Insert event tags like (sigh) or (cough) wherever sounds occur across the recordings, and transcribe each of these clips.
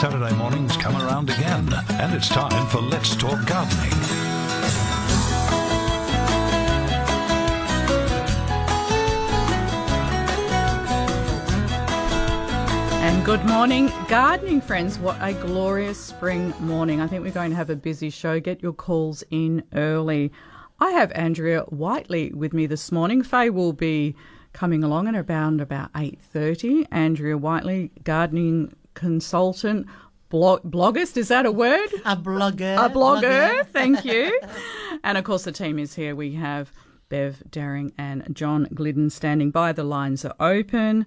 Saturday mornings come around again, and it's time for Let's Talk Gardening. And good morning, gardening friends. What a glorious spring morning. I think we're going to have a busy show. Get your calls in early. I have Andrea Whiteley with me this morning. Faye will be coming along at around about 8.30. Andrea Whiteley, gardening consultant, blog, bloggist, is that a word? A blogger. A blogger, (laughs) thank you. (laughs) and of course, the team is here. We have Bev Daring and John Glidden standing by. The lines are open.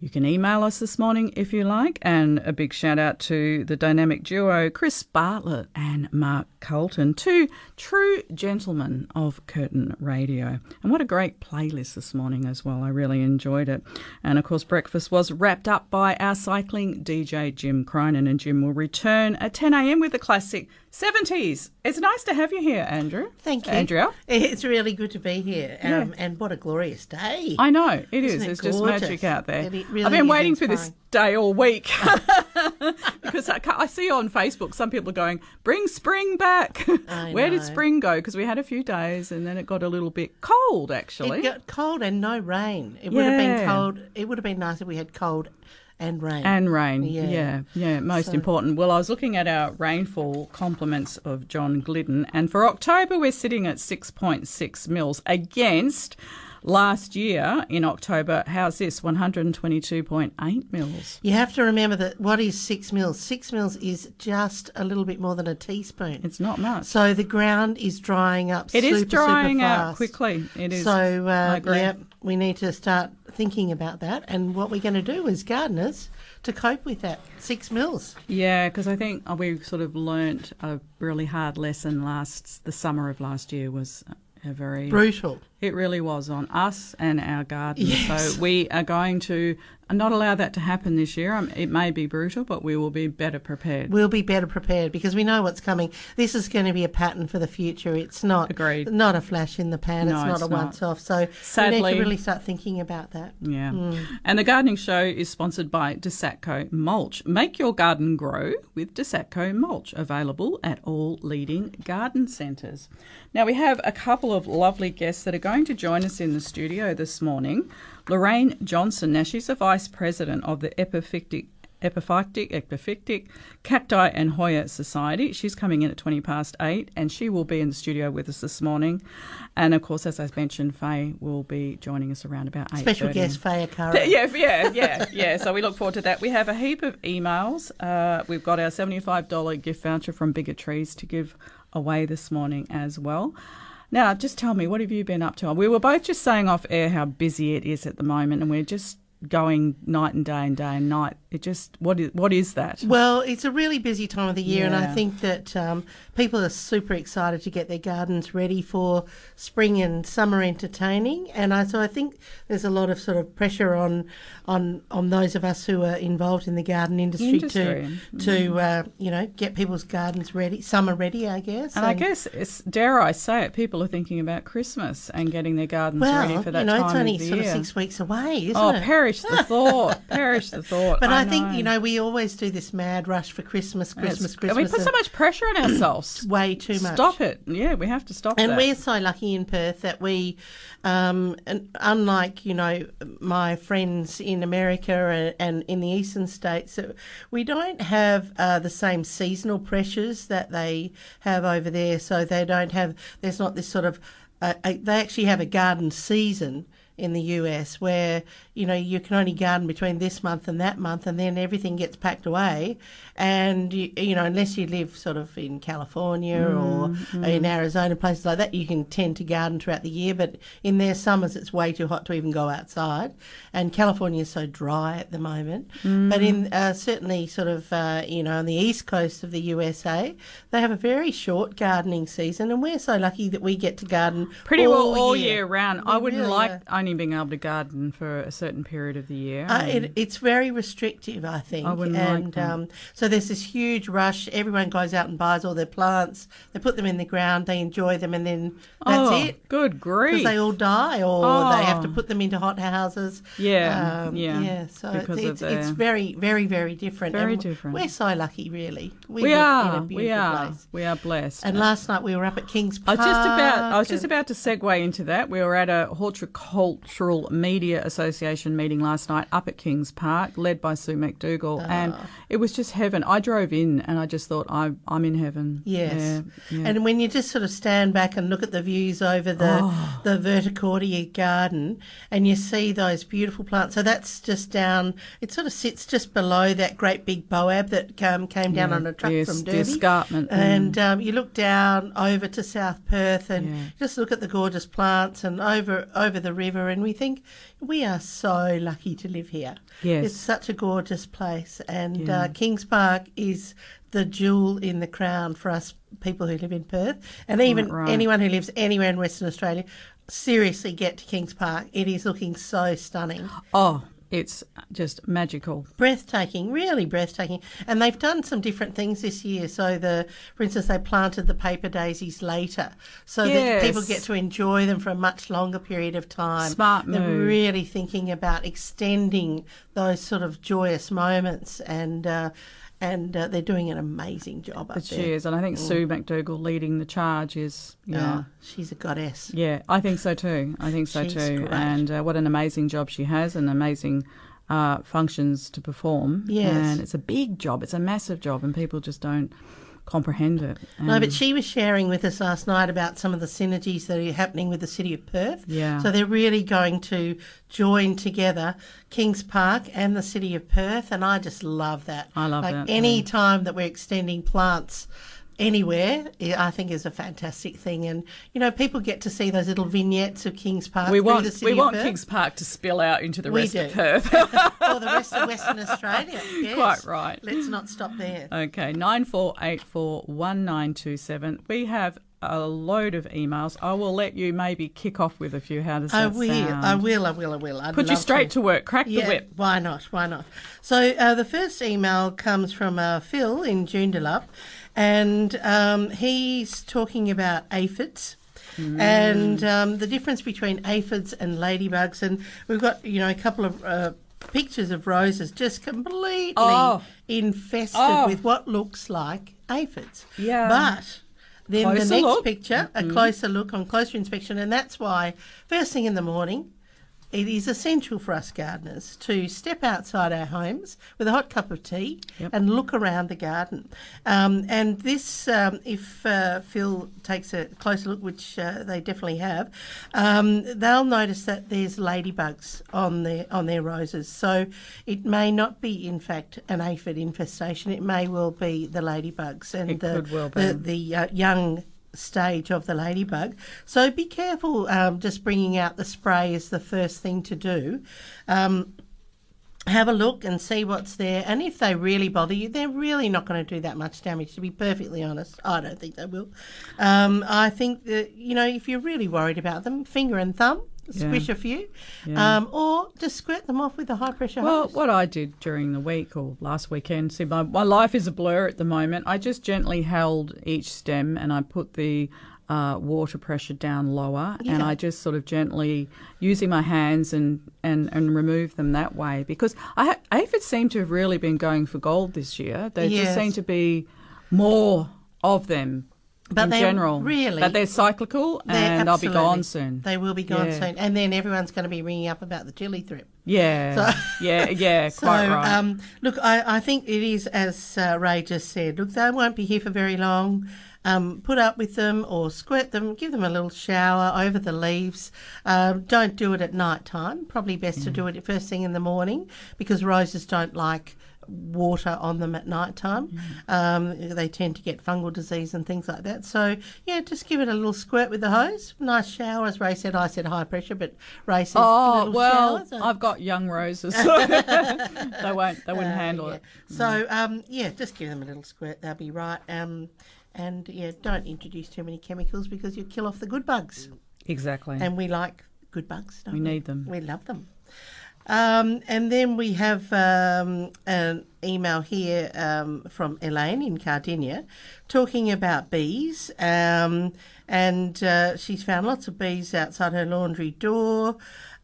You can email us this morning if you like. And a big shout out to the dynamic duo, Chris Bartlett and Mark Colton, two true gentlemen of Curtin Radio. And what a great playlist this morning as well. I really enjoyed it. And of course, breakfast was wrapped up by our cycling DJ, Jim Cronin. And Jim will return at 10 a.m. with the classic 70s. It's nice to have you here, Andrew. Thank you. Andrea. It's really good to be here. Um, Yeah. And what a glorious day. I know, it is. Isn't it It's just magic out there. Really I've been waiting for this day all week (laughs) (laughs) because I, I see on Facebook some people are going, bring spring back. I (laughs) Where did spring go? Because we had a few days and then it got a little bit cold, actually. It got cold and no rain. It would have been cold. It would have been nice if we had cold and rain. And rain, yeah, Yeah. yeah, most So- important. Well, I was looking at our rainfall compliments of John Glidden, and for October we're sitting at 6.6 mils against last year in October. How's this? 122.8 mils. you have to remember that what is six mils? Six mils is just a little bit more than a teaspoon. It's not much. so the ground is drying up. It is super, drying super out quickly. It is. So I uh, agree. yeah, we need to start thinking about that and what we're going to do as gardeners to cope with that six mils. Yeah, because I think uh, we sort of learnt a really hard lesson last the summer of last year was a very Brutal. It really was on us and our garden. Yes. So we are going to not allow that to happen this year. Um, it may be brutal, but we will be better prepared. We'll be better prepared because we know what's coming. This is going to be a pattern for the future. It's not Agreed. not a flash in the pan. No, it's not it's a not. once off. So we need to really start thinking about that. Yeah. Hmm. And the gardening show is sponsored by Desatco Mulch. Make your garden grow with Desatco Mulch, available at all leading garden centres. Now, we have a couple of lovely guests that are going to join us in the studio this morning. Lorraine Johnson, now she's the Vice President of the Epiphytic Epiphytic, Epiphytic Cacti and Hoya Society. She's coming in at 20 past 8 and she will be in the studio with us this morning. And of course, as I mentioned, Faye will be joining us around about 8 Special guest Faye Arcaro. (laughs) yeah, yeah, yeah, yeah. So we look forward to that. We have a heap of emails. Uh, we've got our seventy-five dollar gift voucher from Bigger Trees to give away this morning as well. Now, just tell me, what have you been up to? We were both just saying off air how busy it is at the moment, and we're just going night and day and day and night. It just what is what is that? Well, it's a really busy time of the year, and I think that um, people are super excited to get their gardens ready for spring and summer entertaining. And I, so I think there's a lot of sort of pressure on on on those of us who are involved in the garden industry, Industry. to to uh, you know get people's gardens ready, summer ready, I guess. And I guess, it's, dare I say it, people are thinking about Christmas and getting their gardens well, ready for that you know, time it's only of the sort year. of six weeks away, isn't oh, it? Oh, perish the (laughs) thought! perish the thought! But I, think you know we always do this mad rush for Christmas, Yes. Christmas, And we put so much pressure on ourselves. Way too much. Stop it. Yeah, we have to stop And that. we're so lucky in Perth that we, um, and unlike you know my friends in America and, and in the eastern states, we don't have uh, the same seasonal pressures that they have over there. So they don't have. There's not this sort of. Uh, uh, they actually have a garden season. In the US where you know you can only garden between this month and that month and then everything gets packed away. And you, you know unless you live sort of in California or in Arizona places like that you can tend to garden throughout the year. But in their summers it's way too hot to even go outside. And California is so dry at the moment. But in uh, certainly sort of uh, you know on the east coast of the USA they have a very short gardening season. And we're so lucky that we get to garden Pretty well all all year, round. I wouldn't really like. Only being able to garden for a certain period of the year. Uh, it, it's very restrictive, I think. I wouldn't like that. um, so there's this huge rush. Everyone goes out and buys all their plants. They put them in the ground. They enjoy them, and then that's oh, it. Good grief. Because they all die, or they have to Oh. put them into hot houses. Yeah, Um, yeah, yeah. So it's, it's the- very, very, very different. Very and different. We're so lucky, really. We, we are. In a we beautiful are. Place. We are blessed. And last night we were up at Kings Park. I was just about I was just about to segue into that. We were at a Horticultural Media Association meeting last night up at Kings Park, led by Sue McDougall, and Ah. it was just heaven. I drove in and I just thought I I'm in heaven. Yes. Yeah, yeah. And when you just sort of stand back and look at the views over the Oh. the verticordia garden and you see those beautiful plants. So that's just down it sort of sits just below that great big boab that um, came down Yeah, on a truck the- from the Derby. escarpment, mm. And um, you look down over to South Perth and just look at the gorgeous plants and over over the river and we think we are so lucky to live here. Yes. It's such a gorgeous place and Yeah. uh, Kings Park is the jewel in the crown for us people who live in Perth, and even right. anyone who lives anywhere in Western Australia. Seriously, get to Kings Park. It is looking so stunning, oh, it's just magical. breathtaking, really breathtaking. And they've done some different things this year. So the, for instance, they planted the paper daisies later, so that people get to enjoy them for a much longer period of time. Smart They're move. really thinking about extending those sort of joyous moments and. Uh, and uh, they're doing an amazing job up It there. she is, and I think Sue McDougall leading the charge is, yeah, Oh, she's a goddess. Yeah, I think so too. I think so She's too. great. And uh, what an amazing job she has, and amazing uh, functions to perform. Yes. and it's a big job. It's a massive job, and people just don't comprehend it. No, but she was sharing with us last night about some of the synergies that are happening with the city of Perth. Yeah. So they're really going to join together Kings Park and the city of Perth, and I just love that. I love like that, Any yeah. time that we're extending plants anywhere, I think is a fantastic thing. And you know, people get to see those little vignettes of Kings Park. we want the city we want. Kings Park to spill out into the We rest do. of Perth. (laughs) or the rest of (laughs) Western Australia. Yes. Quite right. Let's not stop there. Okay, nine four eight four one nine two seven. We have a load of emails. I will let you maybe kick off with a few. How does I that will, sound? I will, I will, I will. I'd Put you straight to work. Crack Yeah, the whip. why not? Why not? So uh, the first email comes from uh, Phil in Joondalup, and um, he's talking about aphids. Hmm. And um, the difference between aphids and ladybugs, and we've got you know a couple of uh, pictures of roses just completely Oh. infested Oh. with what looks like aphids. Yeah. But then Closer the next look. picture, Mm-hmm. a closer look on closer inspection, and that's why first thing in the morning, it is essential for us gardeners to step outside our homes with a hot cup of tea Yep. and look around the garden. Um, and this, um, if uh, Phil takes a closer look, which uh, they definitely have, um, they'll notice that there's ladybugs on their on their roses. So it may not be, in fact, an aphid infestation. It may well be the ladybugs and It the well the, the uh, young stage of the ladybug. So be careful. Um, just bringing out the spray is the first thing to do. Um, have a look and see what's there. And if they really bother you, they're really not going to do that much damage, to be perfectly honest. I don't think they will. Um, I think that, you know, if you're really worried about them, finger and thumb, squish a few, Yeah. um, or just squirt them off with a high pressure Well, hose. what I did during the week or last weekend, see, my, my life is a blur at the moment. I just gently held each stem and I put the uh, water pressure down lower and I just sort of gently using my hands and, and, and remove them that way because I ha- aphids seem to have really been going for gold this year. They Yes. just seem to be more of them But in they're general. really- But they're cyclical and I'll be gone soon. They will be gone Yeah. soon. And then everyone's going to be ringing up about the chili thrip. yeah, So- (laughs) yeah, yeah, So, right. um, look, I, I think it is as uh, Ray just said. Look, they won't be here for very long. um, put up with them or squirt them, give them a little shower over the leaves. Um, don't do it at night time. Probably best to do it first thing in the morning because roses don't like water on them at night time. Um, they tend to get fungal disease and things like that. So, yeah, just give it a little squirt with the hose. Nice shower, as Ray said. I said high pressure, but Ray said Oh little well, I've got young roses, so (laughs) (laughs) they won't, they wouldn't uh, handle yeah. it. So, um, yeah, just give them a little squirt. They'll be right. Um, and yeah, don't introduce too many chemicals because you kill off the good bugs. Exactly. And we like good bugs. Don't we we, need them. We love them. Um, and then we have um, an email here um, from Elaine in Cardinia talking about bees. Um, and uh, she's found lots of bees outside her laundry door.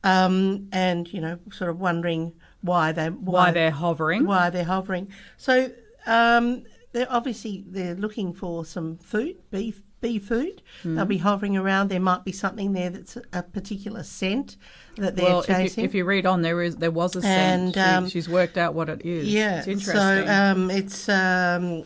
Um, and, you know, sort of wondering why they Why they're hovering? why they're hovering. So um, they're obviously they're looking for some food, bee bee food. Hmm. They'll be hovering around. There might be something there that's a, particular scent that they're well, if chasing. you, if you read on, there is there was a scent. And, She- um, she's worked out what it is. yeah, it's interesting. so um, it's um,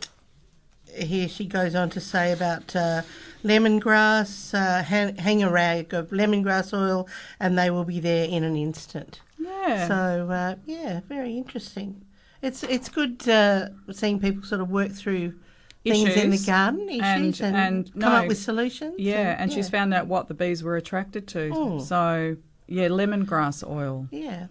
here she goes on to say about uh, lemongrass. Uh, hang, hang a rag of lemongrass oil, and they will be there in an instant. yeah. So uh, yeah, very interesting. It's it's good uh, seeing people sort of work through things in the garden issues and- and, and come no, up with solutions. yeah, and she's found out what the bees were attracted to. Oh. So yeah, lemongrass oil. yeah.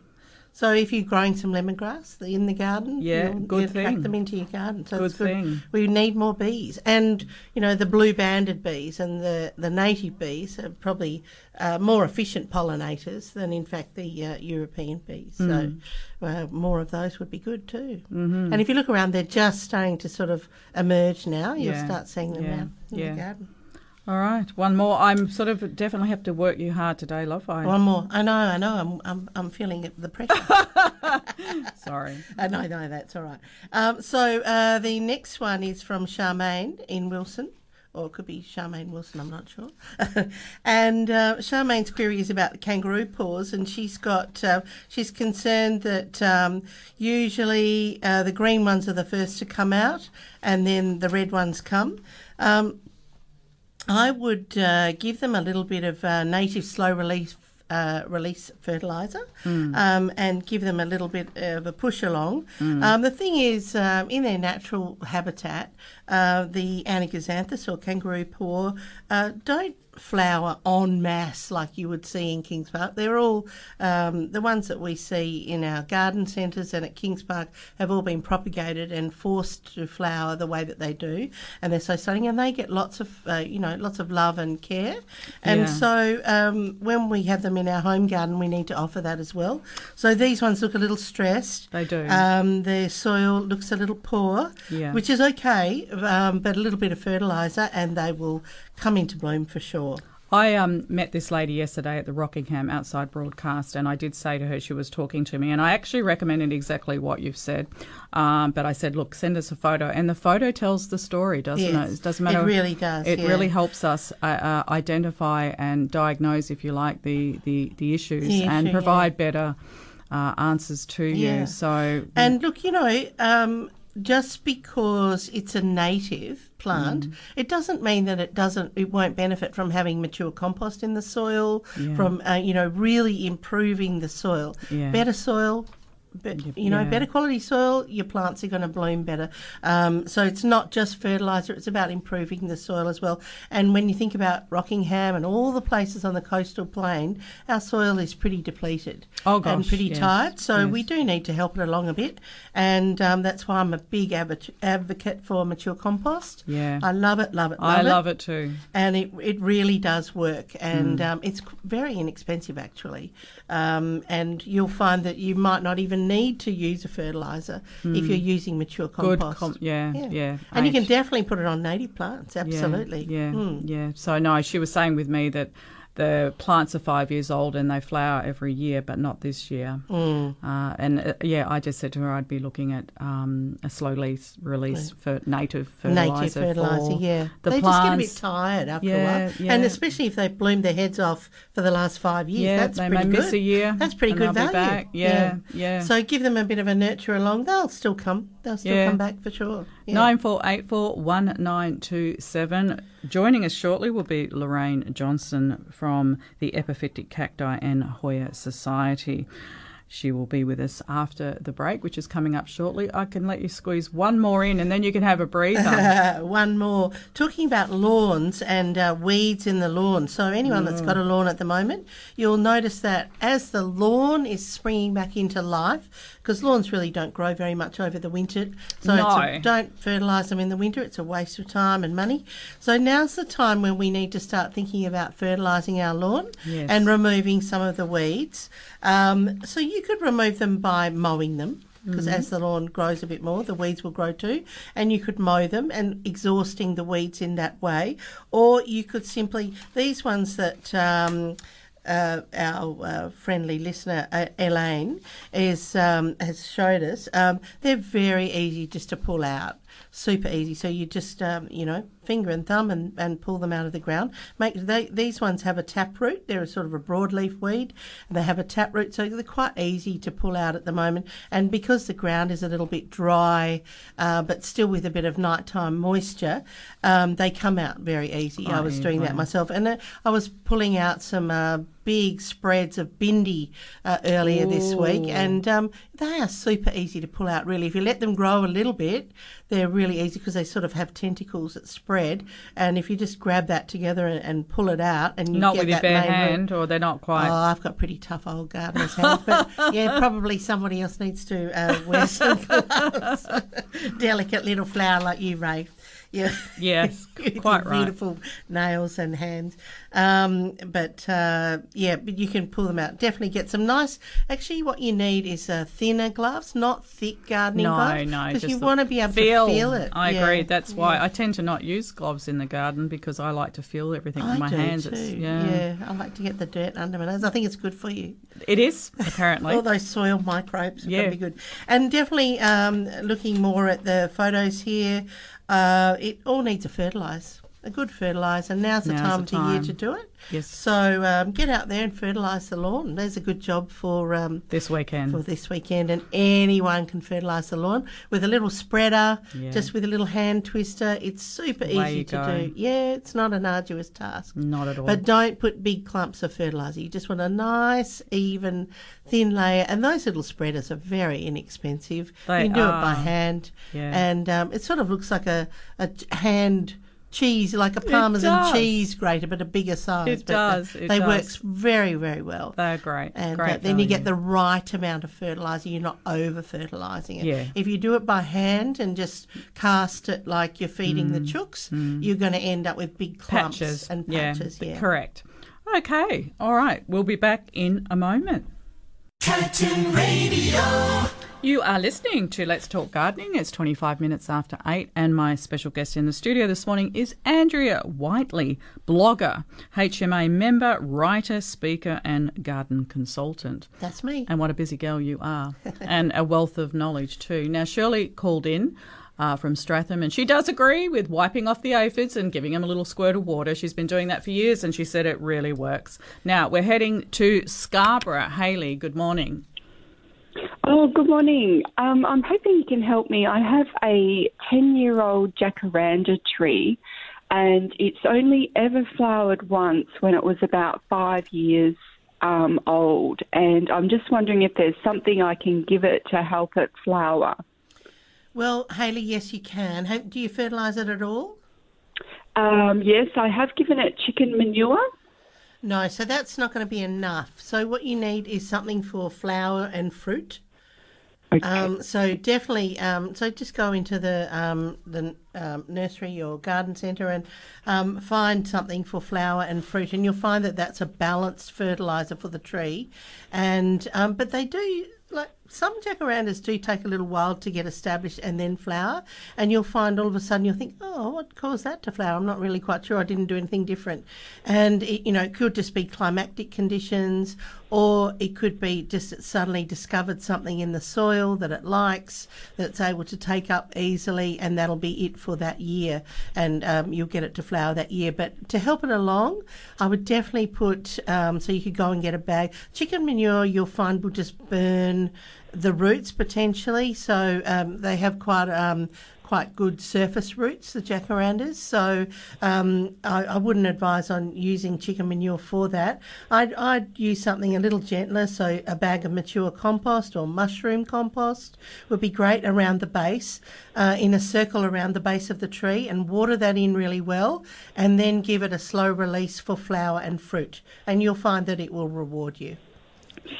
So if you're growing some lemongrass in the garden, Yeah, good thing. them into your garden. So Good good. thing. We need more bees, and you know the blue banded bees and the, the native bees are probably uh, more efficient pollinators than in fact the uh, European bees. Mm. So uh, more of those would be good too. Mm-hmm. And if you look around, they're just starting to sort of emerge now. You'll Yeah, start seeing them yeah, now in yeah. the garden. All right, one more. I'm sort of definitely have to work you hard today, love. I One more. I know, I know. I'm, I'm, I'm feeling it, the pressure. (laughs) (laughs) sorry. I know, no, that's all right. Um, so uh, the next one is from Charmaine in Wilson. Or it could be Charmaine Wilson, I'm not sure. (laughs) and uh, Charmaine's query is about the kangaroo paws, and she's got uh, she's concerned that um, usually uh, the green ones are the first to come out, and then the red ones come. Um, I would uh, give them a little bit of uh, native slow release uh, release fertilizer um, and give them a little bit of a push along. Um, the thing is, um, in their natural habitat, uh, the Anigozanthos or kangaroo paw uh, don't flower en masse like you would see in Kings Park. They're all um, the ones that we see in our garden centres and at Kings Park have all been propagated and forced to flower the way that they do, and they're so stunning. And they get lots of uh, you know lots of love and care, and Yeah. so um, when we have them in our home garden, we need to offer that as well. So these ones look a little stressed. They do. Um, their soil looks a little poor, Yeah. which is okay, um, but a little bit of fertiliser and they will come into bloom for sure. I um, met this lady yesterday at the Rockingham outside broadcast, and I did say to her she was talking to me, and I actually recommended exactly what you've said. Um, but I said, look, send us a photo, and the photo tells the story, doesn't Yes, it? It doesn't it really does, It yeah. really helps us uh, uh, identify and diagnose, if you like, the the, the issues The and issue, provide better uh, answers to Yeah. you. So And look, you know, um, just because it's a native plant, Mm. it doesn't mean that it doesn't, it won't benefit from having mature compost in the soil, Yeah. from uh, you know really improving the soil. Yeah. Better soil. But, you know, yeah. better quality soil, your plants are going to bloom better. Um, so it's not just fertiliser; it's about improving the soil as well. And when you think about Rockingham and all the places on the coastal plain, our soil is pretty depleted Oh, and pretty yes, tight. So yes. we do need to help it along a bit, and um, that's why I'm a big advo- advocate for mature compost. Yeah. I love it, love it, love I it. love it too. And it, it really does work, and Mm. um, it's very inexpensive actually. Um, and you'll find that you might not even need to use a fertiliser if you're using mature Mm. Compost. com- yeah, yeah. And you can definitely put it on native plants, absolutely. Yeah, Mm. yeah. So no, she was saying with me that the plants are five years old and they flower every year, but not this year. Mm. Uh, and uh, yeah, I just said to her I'd be looking at um, a slow release release for native fertilizer. Native fertiliser, for yeah. The they plants. just get a bit tired after Yeah, a while. yeah. And especially if they've bloomed their heads off for the last five years. Yeah, that's they pretty may good. miss a year. That's pretty good value. Be back. Yeah, yeah. So give them a bit of a nurture along. They'll still come. They'll still Yeah. come back for sure. Yeah. Nine four eight four one nine two seven. Joining us shortly will be Lorraine Johnson from the Epiphytic Cacti and Hoya Society. She will be with us after the break, which is coming up shortly. I can let you squeeze one more in, and then you can have a breather. (laughs) One more. Talking about lawns and uh, weeds in the lawn. So, anyone that's got a lawn at the moment, you'll notice that as the lawn is springing back into life, because lawns really don't grow very much over the winter. So, it's a- don't fertilise them in the winter. It's a waste of time and money. So, now's the time when we need to start thinking about fertilising our lawn Yes. and removing some of the weeds. Um, so, you could remove them by mowing them because Mm-hmm. as the lawn grows a bit more, the weeds will grow too, and you could mow them and exhausting the weeds in that way, or you could simply these ones that. Um, uh, our uh, friendly listener uh, Elaine is um, has showed us. Um, they're very easy just to pull out, super easy. So you just um, you know finger and thumb and, and pull them out of the ground. Make they, these ones have a taproot. They're a sort of a broadleaf weed, and they have a taproot, so they're quite easy to pull out at the moment. And because the ground is a little bit dry, uh, but still with a bit of nighttime moisture, um, they come out very easy. I Oh, was doing that myself, and uh, I was pulling out some. Uh, Big spreads of bindi uh, earlier this week, and um, they are super easy to pull out. Really, if you let them grow a little bit, they're really easy because they sort of have tentacles that spread. And if you just grab that together and, and pull it out, and you not get with your that bare main root- hand, or they're not quite. Oh, I've got pretty tough old gardener's hands, but (laughs) yeah, probably somebody else needs to uh, wear some (laughs) gloves. (laughs) Delicate little flower like you, Ray. Yeah. yes, (laughs) quite right. Beautiful nails and hands. Um, but uh, yeah, but you can pull them out. Definitely get some nice. Actually, what you need is uh, thinner gloves, not thick gardening No, gloves. no, no. because you want to be able feel. to feel it. I Yeah, agree. That's why. I tend to not use gloves in the garden because I like to feel everything I with my hands. yeah. yeah. I like to get the dirt under my nose. I think it's good for you. it is apparently. All those soil microbes are Yeah. going to be good. And definitely um, looking more at the photos here, uh, it all needs a fertilise, a good fertilise. And now's the Now's time the of the year time. to do it. Yes, So um, get out there and fertilise the lawn. There's a good job for um, this weekend. for this weekend, and anyone can fertilise the lawn with a little spreader, Yeah. just with a little hand twister. It's super Away easy to go. do. Yeah, it's not an arduous task. Not at all. But don't put big clumps of fertiliser. You just want a nice, even, thin layer. And those little spreaders are very inexpensive. They you can do it by hand. Yeah. And um, it sort of looks like a, a hand cheese, like a parmesan cheese grater, but a bigger size. It But, does, it they does. works very, very well. They're great. And great uh, then you get the right amount of fertiliser. You're not over fertilising it. Yeah. If you do it by hand and just cast it like you're feeding the chooks, you're going to end up with big clumps Mm. patches and patches. Yeah. correct. Okay, all right. We'll be back in a moment. You are listening to Let's Talk Gardening. It's 25 minutes after 8, and my special guest in the studio this morning is Andrea Whiteley, blogger, HMA member, writer, speaker, and garden consultant. That's me. And what a busy girl you are, (laughs) and a wealth of knowledge too. Now, Shirley called in uh, from Stratham, and she does agree with wiping off the aphids and giving them a little squirt of water. She's been doing that for years, and she said it really works. Now, we're heading to Scarborough. Haley, good morning. Oh, good morning. Um, I'm hoping you can help me. I have a 10 year old jacaranda tree, and it's only ever flowered once when it was about five years um, old. And I'm just wondering if there's something I can give it to help it flower. Well, Haley, yes, you can. Do you fertilise it at all? Um, yes, I have given it chicken manure. No, so that's not going to be enough. So what you need is something for flower and fruit. Okay. Um, so definitely, um, so just go into the um, the um, nursery or garden centre and um, find something for flower and fruit, and you'll find that that's a balanced fertiliser for the tree. And um, but they do like some jacarandas do take a little while to get established and then flower, and you'll find all of a sudden you'll think, oh, what caused that to flower? I'm not really quite sure. I didn't do anything different, and it, you know it could just be climatic conditions, or it could be just it suddenly discovered something in the soil that it likes that it's able to take up easily, and that'll be it for that year, and um, you'll get it to flower that year. But to help it along, I would definitely put um, so you could go and get a bag chicken manure. You'll find will just burn the roots potentially. So um, they have quite um, quite good surface roots, the jacarandas. So um, I, I, wouldn't advise on using chicken manure for that. I'd, I'd, use something a little gentler. So a bag of mature compost or mushroom compost would be great around the base, uh, in a circle around the base of the tree, and water that in really well, and then give it a slow release for flower and fruit, and you'll find that it will reward you.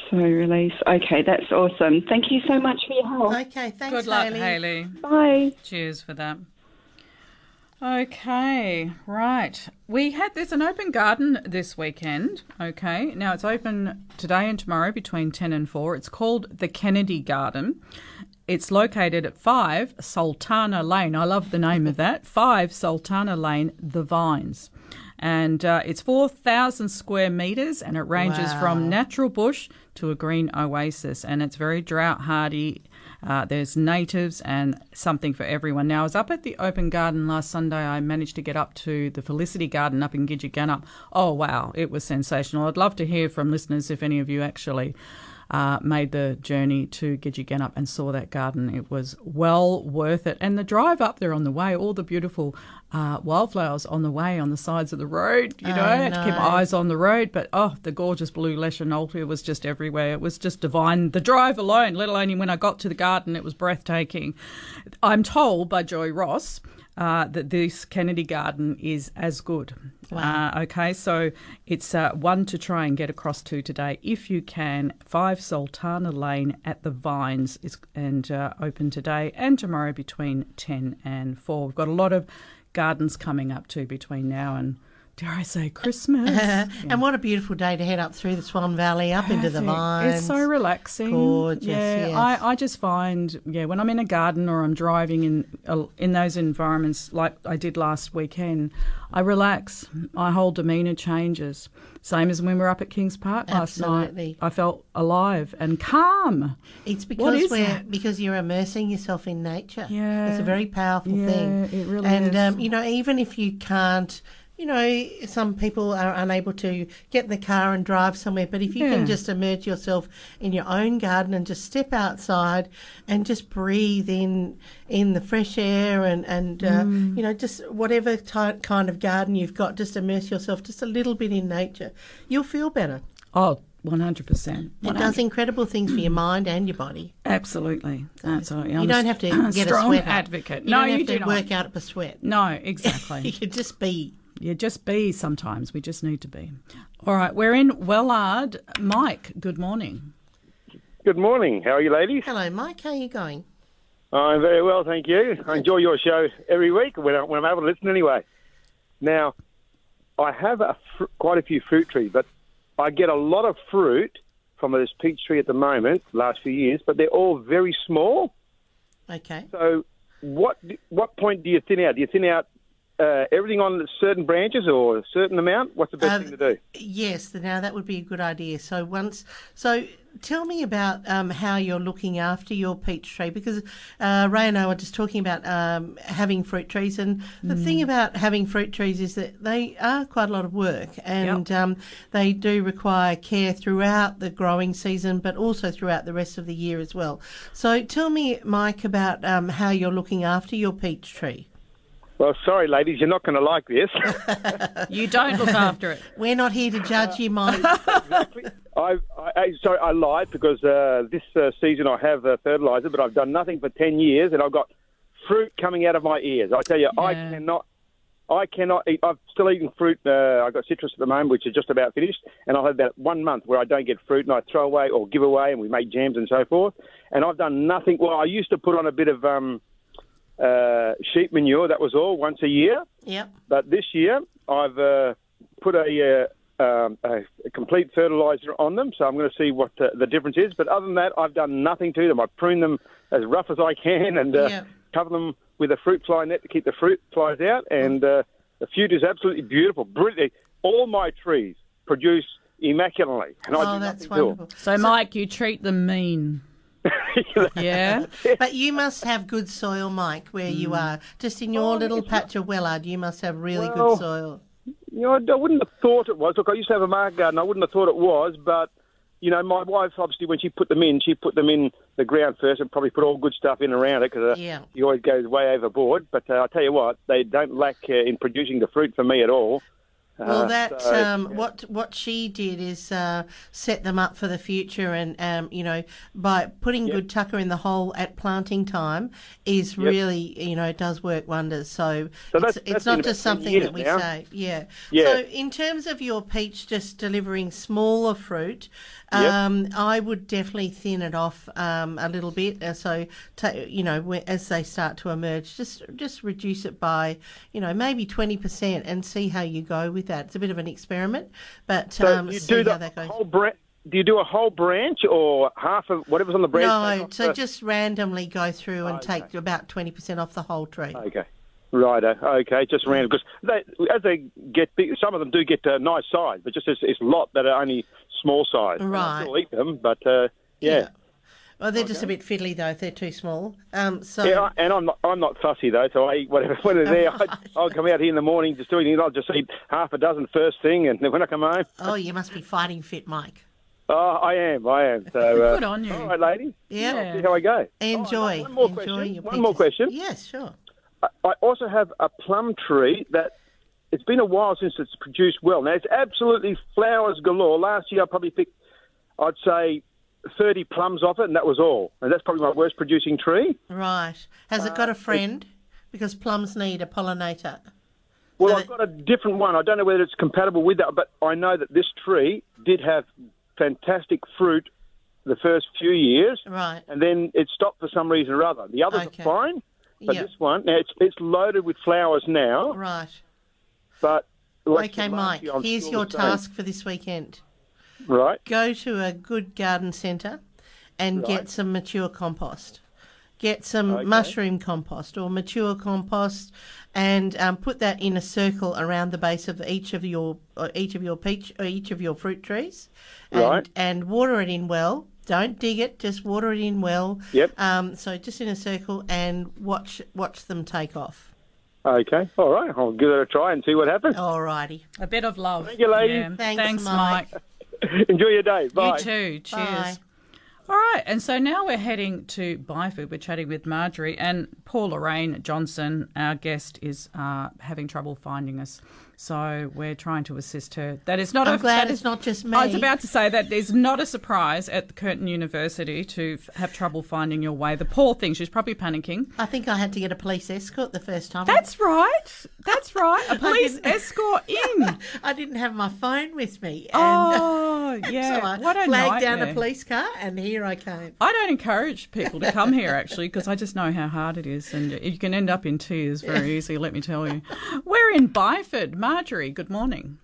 So release. Okay, that's awesome. Thank you so much for your help. Okay, thanks, Good luck, Hayley. Hayley. Bye. Cheers for that. Okay, right. We had there's an open garden this weekend. Okay, now it's open today and tomorrow between 10 and 4. It's called the Kennedy Garden. It's located at 5 Sultana Lane. I love the name of that. 5 Sultana Lane, The Vines and uh, it's 4,000 square metres and it ranges Wow. from natural bush to a green oasis and it's very drought hardy. Uh, there's natives and something for everyone. Now, I was up at the open garden last Sunday. I managed to get up to the Felicity Garden up in Gidgegannup. Oh, wow, it was sensational. I'd love to hear from listeners if any of you actually uh, made the journey to Gidgegannup and saw that garden. It was well worth it. And the drive up there on the way, all the beautiful uh, wildflowers on the way on the sides of the road. You know, Oh, I had to keep my eyes on the road. But oh, the gorgeous blue leschenaultia was just everywhere. It was just divine. The drive alone, let alone when I got to the garden, it was breathtaking. I'm told by Joy Ross. Uh, that this Kennedy Garden is as good. Uh, okay, so it's uh, one to try and get across to today if you can. Five Sultana Lane at the Vines is and uh, open today and tomorrow between ten and four. We've got a lot of gardens coming up too between now and dare I say Christmas. (laughs) And what a beautiful day to head up through the Swan Valley, up into the Perfect. vines. It's so relaxing. Gorgeous, Yeah, yes. I, I just find yeah when I'm in a garden or I'm driving in uh, in those environments like I did last weekend, I relax. My whole demeanour changes. Same as when we were up at Kings Park last Absolutely. night. I felt alive and calm. It's because we're that? because you're immersing yourself in nature. Yeah. it's a very powerful Yeah, thing. it really and is. um, you know, even if you can't. You know, some people are unable to get in the car and drive somewhere, but if you Yeah. can just immerse yourself in your own garden and just step outside and just breathe in in the fresh air and and uh, Mm. you know just whatever ty- kind of garden you've got, just immerse yourself just a little bit in nature, you'll feel better. Oh, 100%. It does incredible things for your mind and your body. Absolutely. Absolutely. You I'm don't have to (clears throat) get a sweat advocate. You no, don't have you to do not. work out a sweat. No, exactly. (laughs) You can just be. Yeah, just be sometimes. We just need to be. All right, we're in Wellard. Mike, good morning. Good morning. How are you, ladies? Hello, Mike. How are you going? I'm very well, thank you. I enjoy your show every week when, I, when I'm able to listen anyway. Now, I have a fr- quite a few fruit trees, but I get a lot of fruit from this peach tree at the moment, last few years, but they're all very small. Okay. So, what what point do you thin out? Do you thin out uh, everything on certain branches or a certain amount? What's the best Uh, thing to do? Yes, now that would be a good idea. So once, so tell me about um, how you're looking after your peach tree because uh, Ray and I were just talking about um, having fruit trees, and the thing about having fruit trees is that they are quite a lot of work, and um, they do require care throughout the growing season, but also throughout the rest of the year as well. So tell me, Mike, about um, how you're looking after your peach tree. Well, sorry, ladies, you're not going to like this. (laughs) (laughs) You don't look after it. We're not here to judge you, Mike. (laughs) I, I, I sorry, I lied because uh, this uh, season I have uh, fertilizer, but I've done nothing for ten years, and I've got fruit coming out of my ears. I tell you, I cannot, I cannot eat. I've still eating fruit. Uh, I've got citrus at the moment, which is just about finished, and I'll have about one month where I don't get fruit, and I throw away or give away, and we make jams and so forth. And I've done nothing. Well, I used to put on a bit of um, uh, sheep manure. That was all once a year. yep. But this year, I've uh, put a, uh, um, a, a complete fertilizer on them, so I'm going to see what uh, the difference is. But other than that, I've done nothing to them. I prune them as rough as I can and uh, Yeah. cover them with a fruit fly net to keep the fruit flies out. And uh, the fruit is absolutely beautiful, brilliant. All my trees produce immaculately, and I Oh, do that's nothing to wonderful. So, Mike, you treat them mean. (laughs) Yeah? But you must have good soil, Mike, where Mm. you are. Just in your little patch of Wellard, you must have really Well, good soil. You know, I wouldn't have thought it was. Look, I used to have a market garden. I wouldn't have thought it was, but you know, my wife obviously when she put them in, she put them in the ground first and probably put all good stuff in around it because uh, Yeah. he always goes way overboard. But uh, I tell you what, they don't lack uh, in producing the fruit for me at all. Well, Uh, that so, um, what what she did is uh, set them up for the future, and um, you know, by putting good tucker in the hole at planting time is really, you know, it does work wonders. So, So it's, that's- it's not just something that we now. say, yeah. Yeah. So, in terms of your peach just delivering smaller fruit, Yep. um, I would definitely thin it off um, a little bit. Uh, so, you know, as they start to emerge, just just reduce it by, you know, maybe twenty percent, and see how you go with that. It's a bit of an experiment, but so um, you see do how the that goes. whole branch. Do you do a whole branch or half of whatever's on the branch? No, so the- just randomly go through and Okay. take about twenty percent off the whole tree. Okay. Righto. Okay, just random because they, as they get big, some of them do get uh, nice size, but just it's, it's a lot that are only small size. And I Right. still eat them, but uh, yeah. Well, they're just a bit fiddly though if they're too small. Um, so Yeah, and I'm not, I'm not fussy though, so I eat whatever (laughs) when they're there. I, I'll come out here in the morning just doing it. I'll just eat half a dozen first thing, and then when I come home, oh, you must be fighting fit, Mike. oh, I am, I am. So uh, Good on you. All right, ladies. Yeah. Yeah. See how I go. Enjoy. Oh, one more Enjoy question. your One more question. Yes, sure. I, I also have a plum tree that it's been a while since it's produced well. Now it's absolutely flowers galore. Last year I probably picked, I'd say, thirty plums off it, and that was all. And that's probably my worst producing tree. Right. Has it got a uh, friend? Because plums need a pollinator. Well, So I've that- got a different one. I don't know whether it's compatible with that, but I know that this tree did have fantastic fruit the first few years, Right. and then it stopped for some reason or other. The others Okay. are fine, but Yep. this one now it's it's loaded with flowers now, Right. But. Okay, Mike. Here's your task for this weekend. Right. Go to a good garden centre and Right. get some mature compost. Get some Okay. mushroom compost or mature compost, and um, put that in a circle around the base of each of your uh, each of your peach or each of your fruit trees, and, Right. and water it in well. Don't dig it; just water it in well. Yep. Um, so just in a circle and watch watch them take off. Okay, all right. I'll give it a try and see what happens. All righty. A bit of love. Thank you, ladies. Yeah. Thanks, Mike. Mike. (laughs) Enjoy your day. Bye. You too. Cheers. Bye. All right, and so now we're heading to Byford. We're chatting with Marjorie and Paul Lorraine Johnson. Our guest is uh, having trouble finding us, so we're trying to assist her. That is not. I'm a, glad that it's is- not just me. I was about to say that is not a surprise at Curtin University to f- have trouble finding your way. The poor thing, she's probably panicking. I think I had to get a police escort the first time. That's right. That's right. A (laughs) police escort (laughs) in. I didn't have my phone with me. And Oh, (laughs) yeah. so I what a flagged down a police car and here I came. I don't encourage people to come here actually because I just know how hard it is and you can end up in tears very easily, let me tell you. We're in Byford. Marjorie, good morning.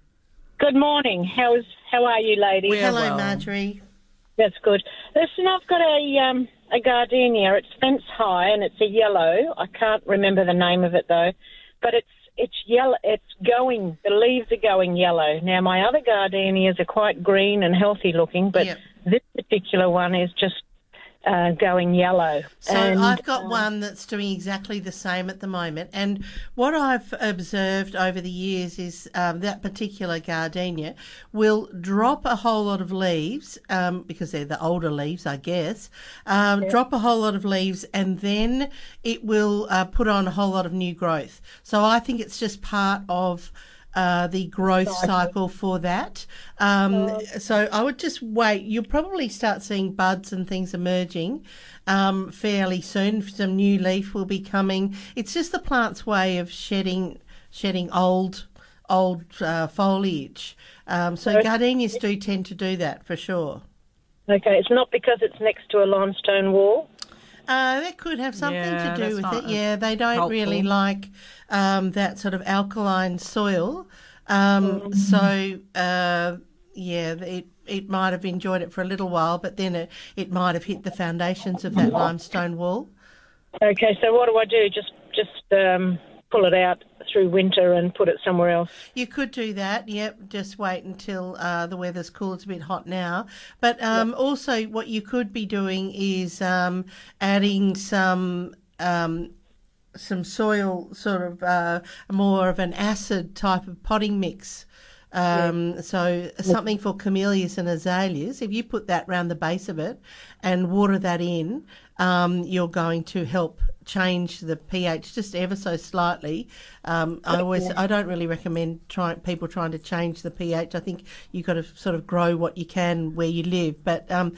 Good morning. How's how are you, ladies? We're Hello, well. Marjorie. That's good. Listen, I've got a um, a gardenia. It's fence high and it's a yellow. I can't remember the name of it though, but it's it's yellow. It's going. The leaves are going yellow. Now my other gardenias are quite green and healthy looking, but Yep. this particular one is just uh, going yellow. So and, I've got uh, one that's doing exactly the same at the moment. And what I've observed over the years is um, that particular gardenia will drop a whole lot of leaves um, because they're the older leaves, I guess. Um, Drop a whole lot of leaves, and then it will uh, put on a whole lot of new growth. So I think it's just part of. Uh, the growth cycle for that. Um, so I would just wait. You'll probably start seeing buds and things emerging um, fairly soon. Some new leaf will be coming. It's just the plant's way of shedding shedding old old uh, foliage. Um, so gardenias do tend to do that for sure. Okay, it's not because it's next to a limestone wall. Uh, that could have something Yeah, to do with it. Yeah, they don't really like um, that sort of alkaline soil. Um, so uh, yeah, it it might have enjoyed it for a little while, but then it, it might have hit the foundations of that limestone wall. Okay, so what do I do? Just just um, pull it out through winter and put it somewhere else. You could do that. Yep. Just wait until uh, the weather's cool. It's a bit hot now. But um, also, what you could be doing is um, adding some. Um, some soil, sort of uh, more of an acid type of potting mix Um, So something for camellias and azaleas. If you put that round the base of it and water that in, um, you're going to help change the pH just ever so slightly. Um, I always, I don't really recommend try, people trying to change the pH. I think you've got to sort of grow what you can where you live. But um,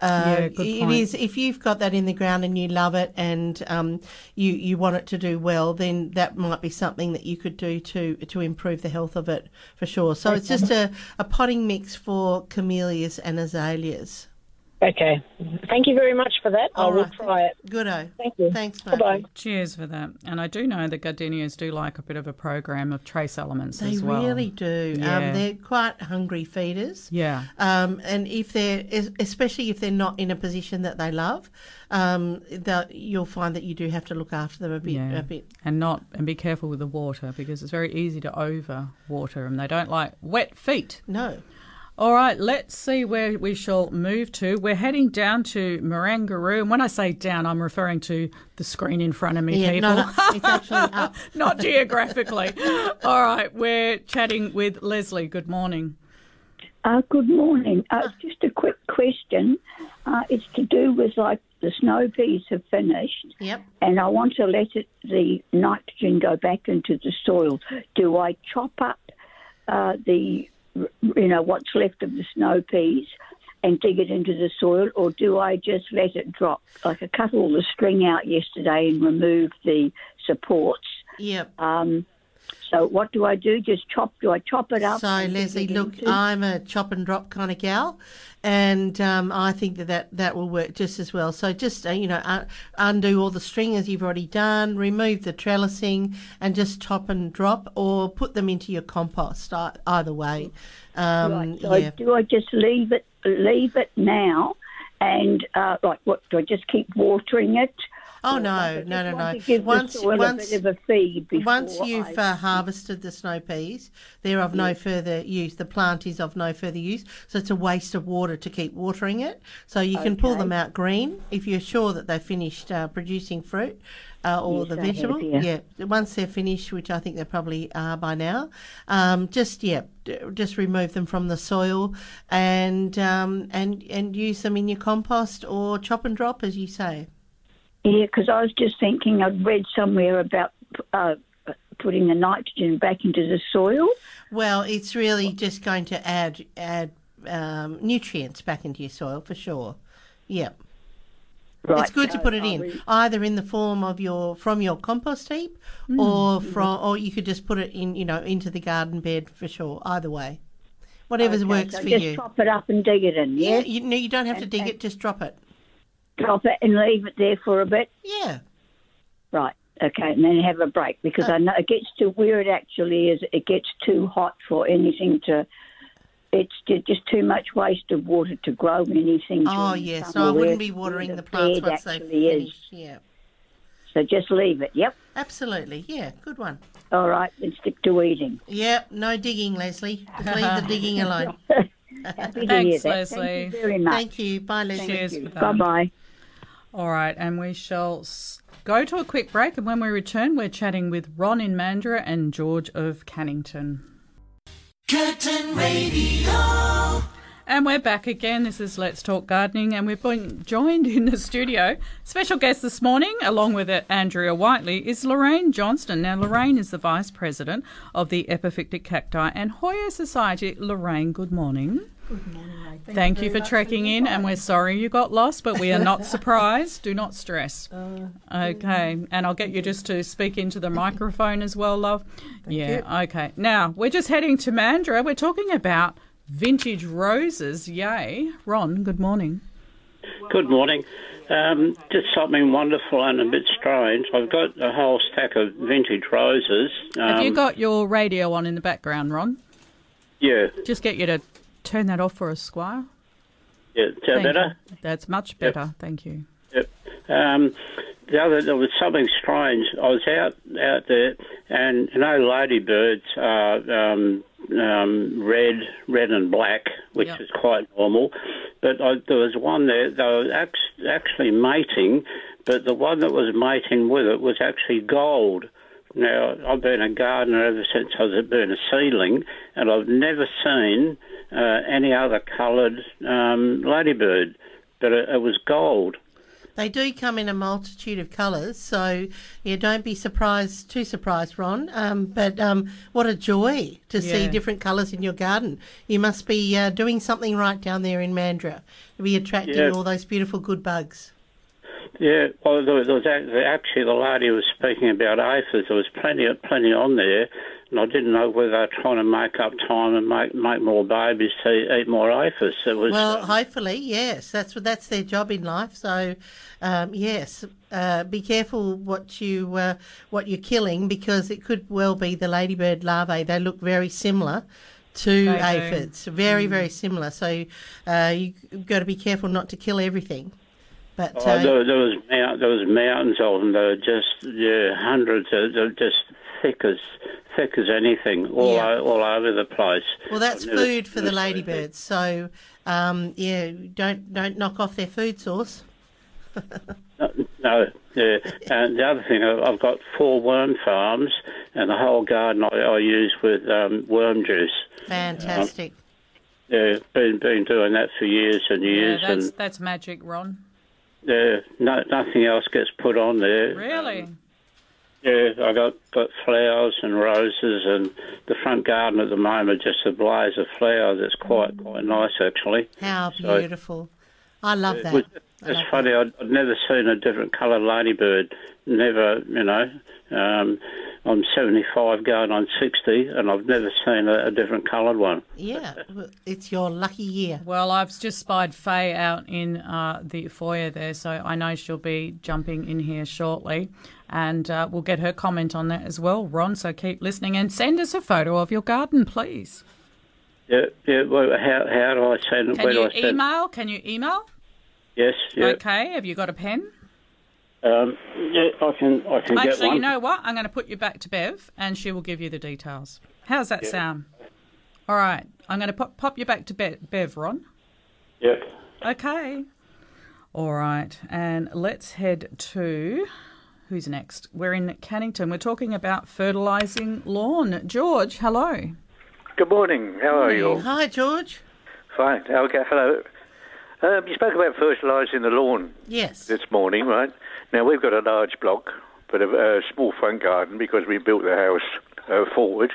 uh, Yeah, it is if you've got that in the ground and you love it and um, you you want it to do well, then that might be something that you could do to to improve the health of it for sure. So it's just a, a potting mix for camellias and azaleas. Okay. Thank you very much for that. I All will right. try it. Goodo. Thank you. Thanks, Bye-bye. Cheers for that. And I do know that gardenias do like a bit of a program of trace elements They as well. really do. Yeah. Um, they're quite hungry feeders. Yeah. Um, and if they're, especially if they're not in a position that they love, um, that you'll find that you do have to look after them a bit. Yeah. A bit. And not and be careful with the water because it's very easy to over water them. They don't like wet feet. No. All right, let's see where we shall move to. We're heading down to Marangaroo. And when I say down, I'm referring to the screen in front of me, Yeah, people. no, no, it's actually up. (laughs) Not geographically. All right, we're chatting with Leslie. Good morning. Uh, good morning. Uh, just a quick question. Uh, it's to do with like the snow peas have finished, Yep. and I want to let it, the nitrogen go back into the soil. Do I chop up uh, the, you know, what's left of the snow peas and dig it into the soil, or do I just let it drop? Like I cut all the string out yesterday and removed the supports. Yep. Um, so what do I do? Just chop? Do I chop it up? So, Leslie, look, into- I'm a chop and drop kind of gal, and um, I think that, that that will work just as well. So, just uh, you know, uh, undo all the string as you've already done, remove the trellising, and just chop and drop, or put them into your compost. ei- Either way, um, Right. So yeah. do I just leave it leave it now, and uh, like what do I just keep watering it? Oh no, no, no, no! want to give Once, once, a bit of a feed once you've uh, harvested the snow peas, they're of no further use. The plant is of no further use, so it's a waste of water to keep watering it. So you can pull them out green if you're sure that they've finished uh, producing fruit uh, or Yes, the vegetable. yeah. yeah, once they're finished, which I think they probably are by now, um, just yeah, d- just remove them from the soil and um, and and use them in your compost or chop and drop, as you say. Yeah, because I was just thinking I'd read somewhere about uh, putting the nitrogen back into the soil. Well, it's really just going to add add um, nutrients back into your soil for sure. Yeah, Right. it's good to put it in re- either in the form of your from your compost heap, Mm. or from or you could just put it in you know into the garden bed for sure. Either way, whatever okay, works so for just you. chop it up and dig it in. Yeah, Yeah. you no, you don't have to dig and- it. Just drop it. Drop it and leave it there for a bit. Yeah, Right. Okay, and then have a break because Uh, I know it gets to where it actually is. It gets too hot for anything to. It's just too much waste of water to grow anything. Oh during yes, summer no, I wouldn't be watering the plants once they've actually is. Yeah, So just leave it. Yep. absolutely. Yeah, good one. All right. Then stick to eating. Yep, no digging, Leslie. Just leave the digging (laughs) alone. Happy to Thanks, hear that. Leslie. Thank you very much. Thank you. Bye, Leslie. Cheers. Bye bye. All right, and we shall go to a quick break. And when we return, we're chatting with Ron in Mandurah and George of Cannington. Curtin Radio. And we're back again. This is Let's Talk Gardening, and we've been joined in the studio. Special guest this morning, along with uh, Andrea Whiteley, is Lorraine Johnston. Now, Lorraine is the Vice President of the Epiphytic Cacti and Hoya Society. Lorraine, good morning. Good morning, Thank, you for trekking in, and we're sorry you got lost, but we are not (laughs) surprised. Do not stress. okay, and I'll get you just to speak into the microphone as well, love. yeah, okay. Now, we're just heading to Mandurah. We're talking about vintage roses. Yay. Ron, good morning. Good morning. Um, just something wonderful and a bit strange. I've got a whole stack of vintage roses. Um, Have you got your radio on in the background, Ron? Yeah, Just get you to turn that off for us, Squire. yeah. Is that better? you. That's much better. Thank you. Yep. Um, the other, there was something strange. I was out out there, and you know, ladybirds are um, um, red, red and black, which Yep. is quite normal. But I, there was one there. They were act- actually mating, but the one that was mating with it was actually gold, Now, I've been a gardener ever since I was been a seedling, and I've never seen uh, any other coloured um, ladybird, but it, it was gold. They do come in a multitude of colours, so yeah, don't be surprised, too surprised, Ron. Um, but um, what a joy to see different colours in your garden. You must be uh, doing something right down there in Mandurah to be attracting Yeah. all those beautiful good bugs. Yeah, well, there was, there was act- actually the lady was speaking about aphids. There was plenty, plenty on there, and I didn't know whether they were trying to make up time and make make more babies to eat more aphids. It was Well, uh, hopefully, yes. That's what that's their job in life. So, um, yes, uh, be careful what you uh, what you're killing because it could well be the ladybird larvae. They look very similar to They do. aphids, very Mm. very similar. So, uh, you've got to be careful not to kill everything. But Oh, uh, there, there was mount, there was mountains of them. They were just yeah, hundreds. Of, they were just thick as thick as anything, all Yeah. o- all over the place. well, that's never- food for the ladybirds. So, um, yeah, don't don't knock off their food source. (laughs) No, yeah. And the other thing, I- I've got four worm farms, and the whole garden I, I use with um, worm juice. Fantastic. Yeah, been been doing that for years and Yeah, years, that's and that's magic, Ron. Yeah, no, nothing else gets put on there. Really? Um, yeah, I got got flowers and roses, and the front garden at the moment just a blaze of flowers. It's quite mm. quite nice actually. How So- beautiful! I love It that. was- It's love funny. I'd, I'd never seen a different coloured ladybird. Never, you know. Um, I'm 75, going on 60, and I've never seen a, a different coloured one. Yeah, it's your lucky year. Well, I've just spied Faye out in uh, the foyer there, so I know she'll be jumping in here shortly. And uh, we'll get her comment on that as well, Ron. So keep listening and send us a photo of your garden, please. Yeah, yeah. Well, how how do I send it? Can Where do you I send? email? Can you email? Yes. Yeah. Okay. Have you got a pen? Um, yeah. I can. I can get Actually, one. you know what? I'm going to put you back to Bev, and she will give you the details. How's that Yeah. sound? All right. I'm going to pop, pop you back to Be- Bev, Ron. Yeah. Okay. All right. And let's head to who's next? We're in Cannington. We're talking about fertilising lawn. George, hello. Good morning. How are you? all? Hi, George. Fine. Okay. Hello. Um, you spoke about fertilising the lawn Yes. this morning, right? Now we've got a large block, but a, a small front garden because we built the house uh, forward,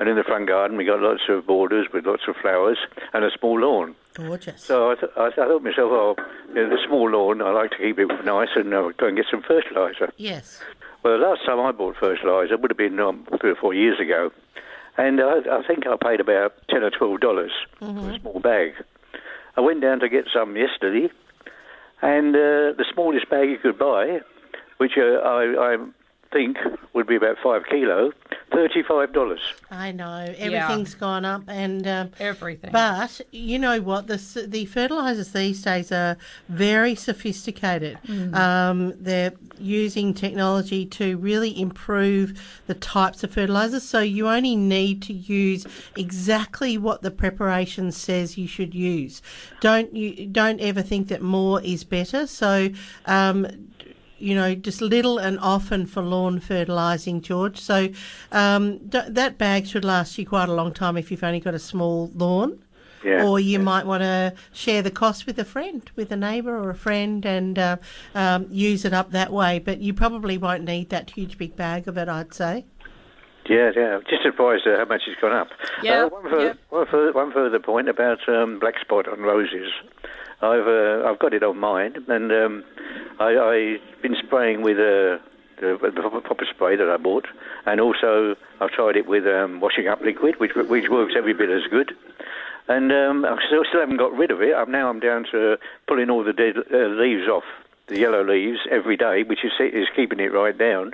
and in the front garden we got lots of borders with lots of flowers and a small lawn. Gorgeous. So I, th- I, th- I thought to myself, oh, you know, the small lawn, I like to keep it nice and uh, go and get some fertiliser. Yes. Well, the last time I bought fertiliser would have been um, three or four years ago, and I, I think I paid about ten or twelve dollars for a small bag. I went down to get some yesterday, and uh, the smallest bag you could buy, which uh, I, I think would be about five kilo, thirty-five dollars. I know everything's gone up, and um, everything. But you know what? The the fertilizers these days are very sophisticated. Mm. Um, they're using technology to really improve the types of fertilizers. So you only need to use exactly what the preparation says you should use. Don't you don't ever think that more is better. So. Um, you know, just little and often for lawn fertilising, George. So um, d- that bag should last you quite a long time if you've only got a small lawn. Yeah, Or you might want to share the cost with a friend, with a neighbour or a friend, and uh, um, use it up that way. But you probably won't need that huge big bag of it, I'd say. Yeah, yeah. Just surprised at how much it's gone up. Yeah, Uh, one, further, one, further, one further point about um, black spot on roses. I've uh, I've got it on mine, and um, I, I've been spraying with uh, the, copper spray that I bought, and also I've tried it with um, washing up liquid, which which works every bit as good. And um, I still, still haven't got rid of it. I'm now I'm down to pulling all the dead uh, leaves off, the yellow leaves every day, which is is keeping it right down.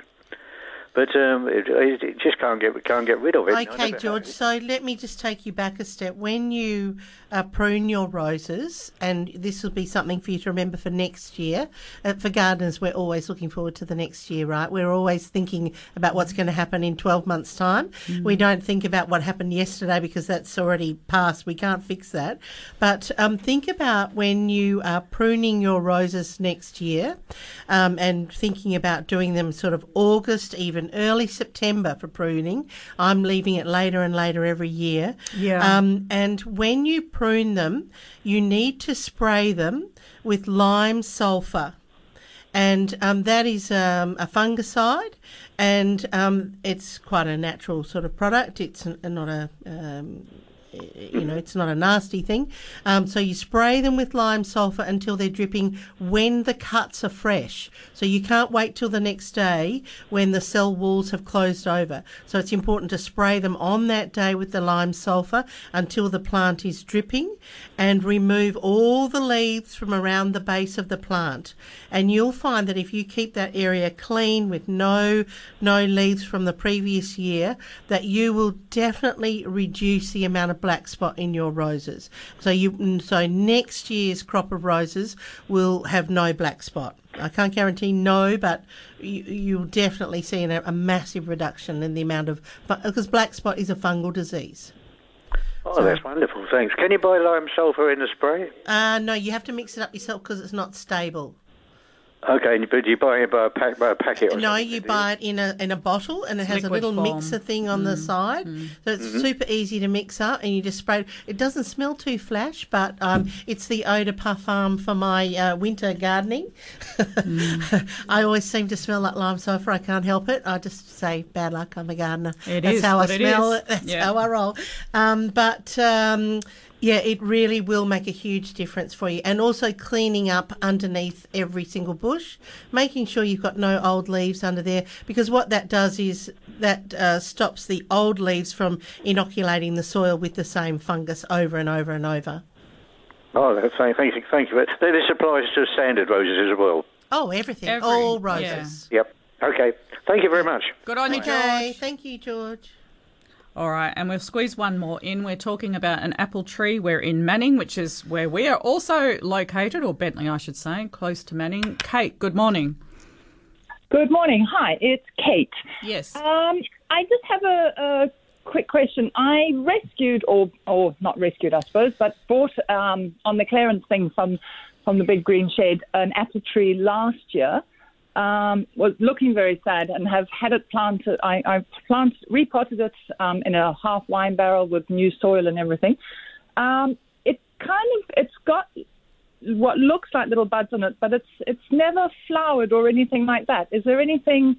But um, it, it it just can't get can't get rid of it. Okay, never- George. So let me just take you back a step. When you uh, prune your roses, and this will be something for you to remember for next year. Uh, for gardeners, we're always looking forward to the next year, right? We're always thinking about what's going to happen in 12 months' time. We don't think about what happened yesterday because that's already past. We can't fix that. But um, think about when you are pruning your roses next year um, and thinking about doing them sort of August, even in early September for pruning. I'm leaving it later and later every year. Yeah. Um, and when you prune them, you need to spray them with lime sulfur and um, that is um, a fungicide, and um, it's quite a natural sort of product. It's not a um, you know, it's not a nasty thing. Um, so you spray them with lime sulfur until they're dripping when the cuts are fresh. So you can't wait till the next day when the cell walls have closed over. So it's important to spray them on that day with the lime sulfur until the plant is dripping and remove all the leaves from around the base of the plant. And you'll find that if you keep that area clean with no no leaves from the previous year, that you will definitely reduce the amount of black spot in your roses. So you so next year's crop of roses will have no black spot. I can't guarantee no, but you, you'll definitely see an, a massive reduction in the amount of because black spot is a fungal disease. Oh, that's wonderful. Thanks. Can you buy lime sulphur in the spray? Uh, no, you have to mix it up yourself because it's not stable. Okay, but you buy it by a, pack, by a packet or No, something, you buy it in a in a bottle, and it has a little form. mixer thing on the side, so it's Mm-hmm. super easy to mix up, and you just spray. it. It doesn't smell too flash, but um, it's the eau de parfum for my uh, winter gardening. (laughs) I always seem to smell like lime sulphur. I can't help it. I just say bad luck. I'm a gardener. It That's is how I smell is. it. That's Yeah. how I roll. Um, but. Um, yeah, it really will make a huge difference for you. And also cleaning up underneath every single bush, making sure you've got no old leaves under there, because what that does is that uh, stops the old leaves from inoculating the soil with the same fungus over and over and over. Oh, thank, thank you. Thank you. This applies to standard roses as well. Oh, everything, Every- all yeah. roses. Yep. Okay. Thank you very much. Good on you, Okay, George. thank you, George. All right, and we'll squeeze one more in. We're talking about an apple tree. We're in Manning, which is where we are also located, or Bentley, I should say, close to Manning. Kate, good morning. Good morning. Hi, it's Kate. Yes. Um, I just have a, a quick question. I rescued, or or not rescued, I suppose, but bought um, on the clearance thing from from the big green shed an apple tree last year. Um, was looking very sad and have had it planted. I, I planted, repotted it um, in a half wine barrel with new soil and everything. Um, it kind of it's got what looks like little buds on it, but it's it's never flowered or anything like that. Is there anything?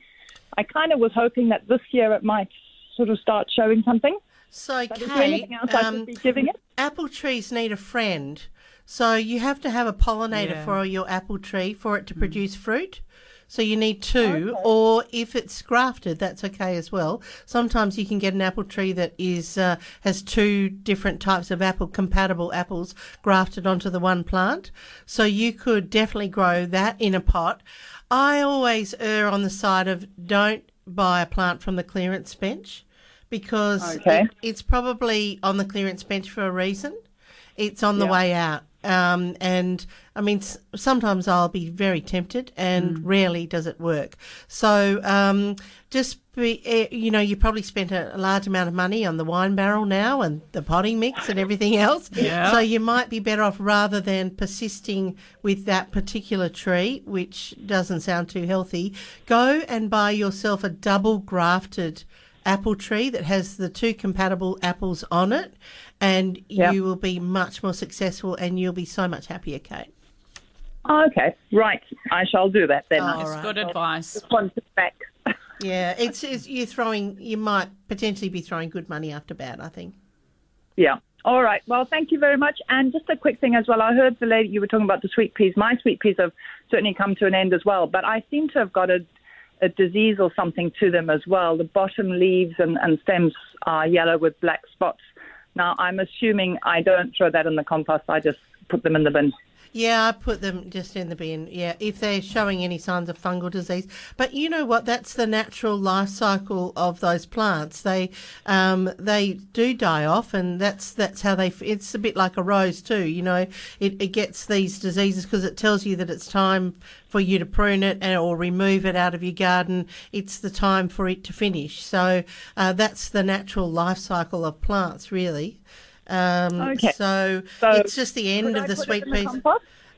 I kind of was hoping that this year it might sort of start showing something. So, But is there Kate, anything else I um, be giving it? apple trees need a friend. So you have to have a pollinator Yeah. for your apple tree for it to produce fruit. So you need two, or if it's grafted, that's okay as well. Sometimes you can get an apple tree that is uh, has two different types of apple compatible apples grafted onto the one plant. So you could definitely grow that in a pot. I always err on the side of don't buy a plant from the clearance bench because Okay. it, it's probably on the clearance bench for a reason. It's on the Yeah. way out. Um, and I mean, sometimes I'll be very tempted, and rarely does it work. So um, just be, eh, you know, you probably spent a, a large amount of money on the wine barrel now and the potting mix and everything else. (laughs) Yeah. So you might be better off rather than persisting with that particular tree, which doesn't sound too healthy. Go and buy yourself a double grafted apple tree that has the two compatible apples on it, and Yep. you will be much more successful and you'll be so much happier, Kate. Oh, okay, right. I shall do that then. Oh, It's right. good advice. Just wanted back. (laughs) Yeah, it's, it's you're throwing. You might potentially be throwing good money after bad. I think. Yeah. All right. Well, thank you very much. And just a quick thing as well. I heard the lady you were talking about the sweet peas. My sweet peas have certainly come to an end as well, but I seem to have got a, a disease or something to them as well. The bottom leaves and, and stems are yellow with black spots. Now, I'm assuming I don't throw that in the compost. I just put them in the bin. Yeah, I put them just in the bin. Yeah, if they're showing any signs of fungal disease. But you know what? That's the natural life cycle of those plants. They um, they do die off, and that's that's how they. It's a bit like a rose too. You know, it, it gets these diseases because it tells you that it's time for you to prune it and, or remove it out of your garden. It's the time for it to finish. So uh, that's the natural life cycle of plants, really. Um, Okay. So, So it's just the end of I the put sweet in peas.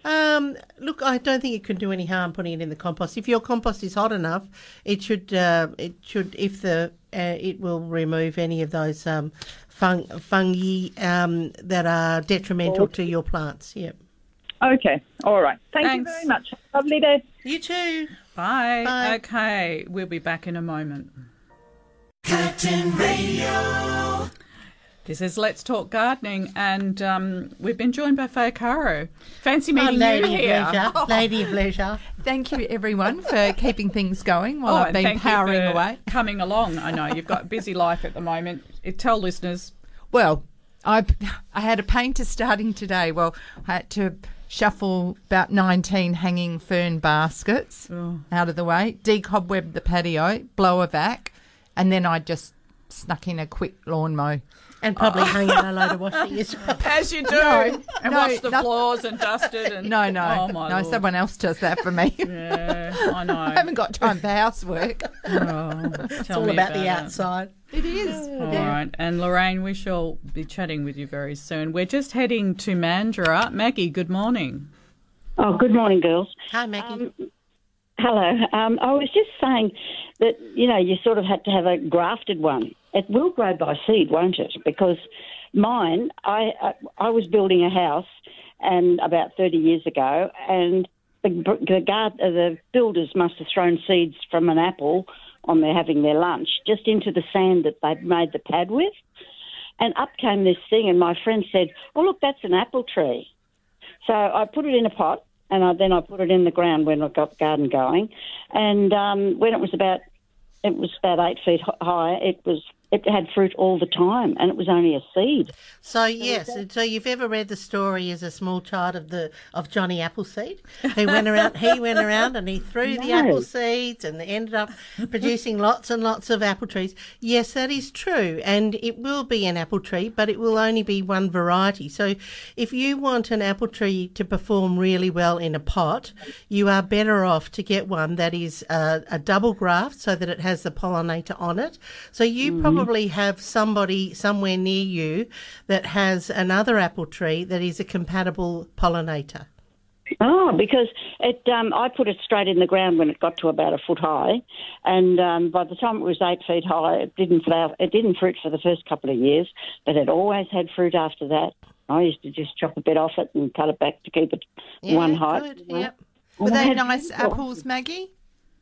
Um, look, I don't think it could do any harm putting it in the compost. If your compost is hot enough, it should. Uh, it should. If the uh, it will remove any of those um, fung, fungi um, that are detrimental to your plants. Yep. Okay. All right. Thank Thanks. you very much. Lovely day. You too. Bye. Bye. Okay, we'll be back in a moment. Curtin Radio. This is Let's Talk Gardening, and um, we've been joined by Faye Arcaro. Fancy meeting Oh, meeting lady you of here. leisure. (laughs) Lady of leisure. Thank you, everyone, for keeping things going while Oh, I've been thank you powering for away. Coming along. I know you've got a busy life at the moment. Eh, Tell listeners. Well, I I had a painter starting today. Well, I had to shuffle about 19 hanging fern baskets Oh. out of the way, decobweb the patio, blow a vac, and then I just snuck in a quick lawn mow. And probably hung out a load of washing as (laughs) well. As you do. No, and no, wash the nothing. floors and dusted. And, No, no, Oh, my no. Lord. Someone else does that for me. (laughs) Yeah, I know. (laughs) I haven't got time for housework. Oh, It's all me about, the it. outside. It is. All right. And Lorraine, we shall be chatting with you very soon. We're just heading to Mandurah. Maggie, good morning. Oh, good morning, girls. Hi, Maggie. Hello. Um, I was just saying that, you know, you sort of had to have a grafted one. It will grow by seed, won't it? Because mine, I, I, was building a house and about 30 years ago, and the, the, guard, uh, the builders must have thrown seeds from an apple on there having their lunch just into the sand that they'd made the pad with. And up came this thing, and my friend said, Oh, look, that's an apple tree. So I put it in a pot, and I, then I put it in the ground when I got the garden going. And um, when it was about, it was about eight feet hi- high. It was, it had fruit all the time, and it was only a seed. So yes, so you've ever read the story as a small child of the of Johnny Appleseed? He went around, he went around, and he threw the apple seeds, and ended up producing lots and lots of apple trees. Yes, that is true, and it will be an apple tree, but it will only be one variety. So, if you want an apple tree to perform really well in a pot, you are better off to get one that is a, a double graft, so that it has the pollinator on it. So you mm-hmm. Probably have somebody somewhere near you that has another apple tree that is a compatible pollinator. Oh, because it, um, I put it straight in the ground when it got to about a foot high, and um, by the time it was eight feet high, it didn't flower. It didn't fruit for the first couple of years, but it always had fruit after that. I used to just chop a bit off it and cut it back to keep it one height. good, yep. Were they nice apples, Maggie?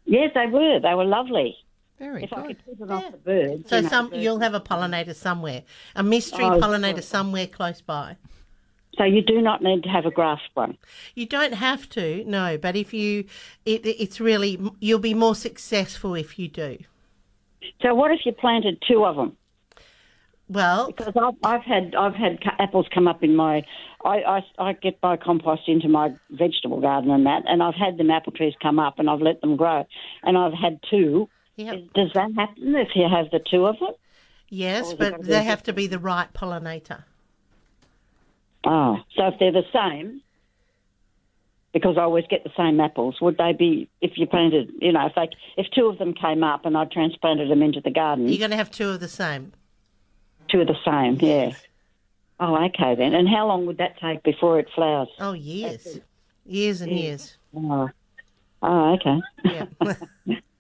Yes, they were. They were lovely. Very if I good. could keep it off the birds. So you know, some birds- you'll have a pollinator somewhere, a mystery Oh, pollinator sure. somewhere close by. So you do not need to have a grass one. You don't have to, no, but if you, it, it's really you'll be more successful if you do. So what if you planted two of them? Well, because I've, I've had I've had apples come up in my I, I I get my compost into my vegetable garden and that, and I've had them apple trees come up and I've let them grow, and I've had two. Yep. Does that happen if you have the two of them? Yes, Or is it gotta but they have to be the right pollinator. Oh, so if they're the same, because I always get the same apples, would they be if you planted? You know, if they if two of them came up and I transplanted them into the garden, You're going to have two of the same. two of the same, yeah. Oh, okay then. And how long would that take before it flowers? Oh, years, years and years. Oh, oh okay. Yeah. (laughs) (laughs)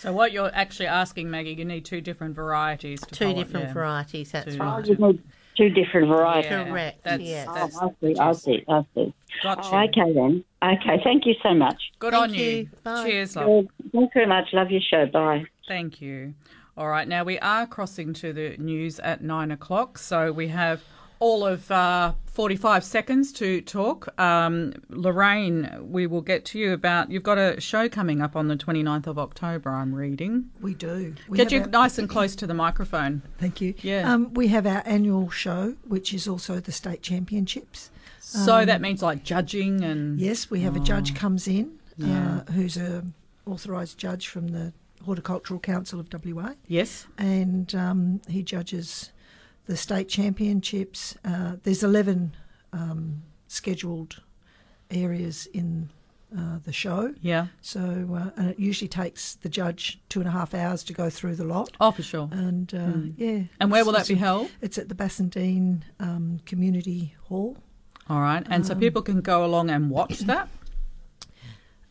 So what you're actually asking, Maggie, you need two different varieties. To Two pollen- different yeah. varieties. That's Two- right. Oh, you need two different varieties. Yeah, Correct. That's, yes. that's Oh, I see, I see, I see. Gotcha. Oh, okay then. Okay, thank you so much. Good Thank on you. you. Bye. Cheers, love. Well, Thanks very much. Love your show. Bye. Thank you. All right, now we are crossing to the news at nine o'clock, so we have all of uh, 45 seconds to talk. Um, Lorraine, we will get to you about. You've got a show coming up on the 29th of October, I'm reading. We do. We Get you our- nice and close to the microphone. Thank you. Yeah. Um, we have our annual show, which is also the state championships. So Um, that means like judging and. Yes, we have a Oh. judge comes in Yeah. uh, who's a authorised judge from the Horticultural Council of WA. Yes. and um, he judges the state championships. Uh, there's 11 um, scheduled areas in uh, the show. Yeah. So, uh, and it usually takes the judge two and a half hours to go through the lot. Oh, for sure. And uh, Mm. yeah. And where will that be held? It's at the Bassendean um, Community Hall. All right. And so Um, people can go along and watch that?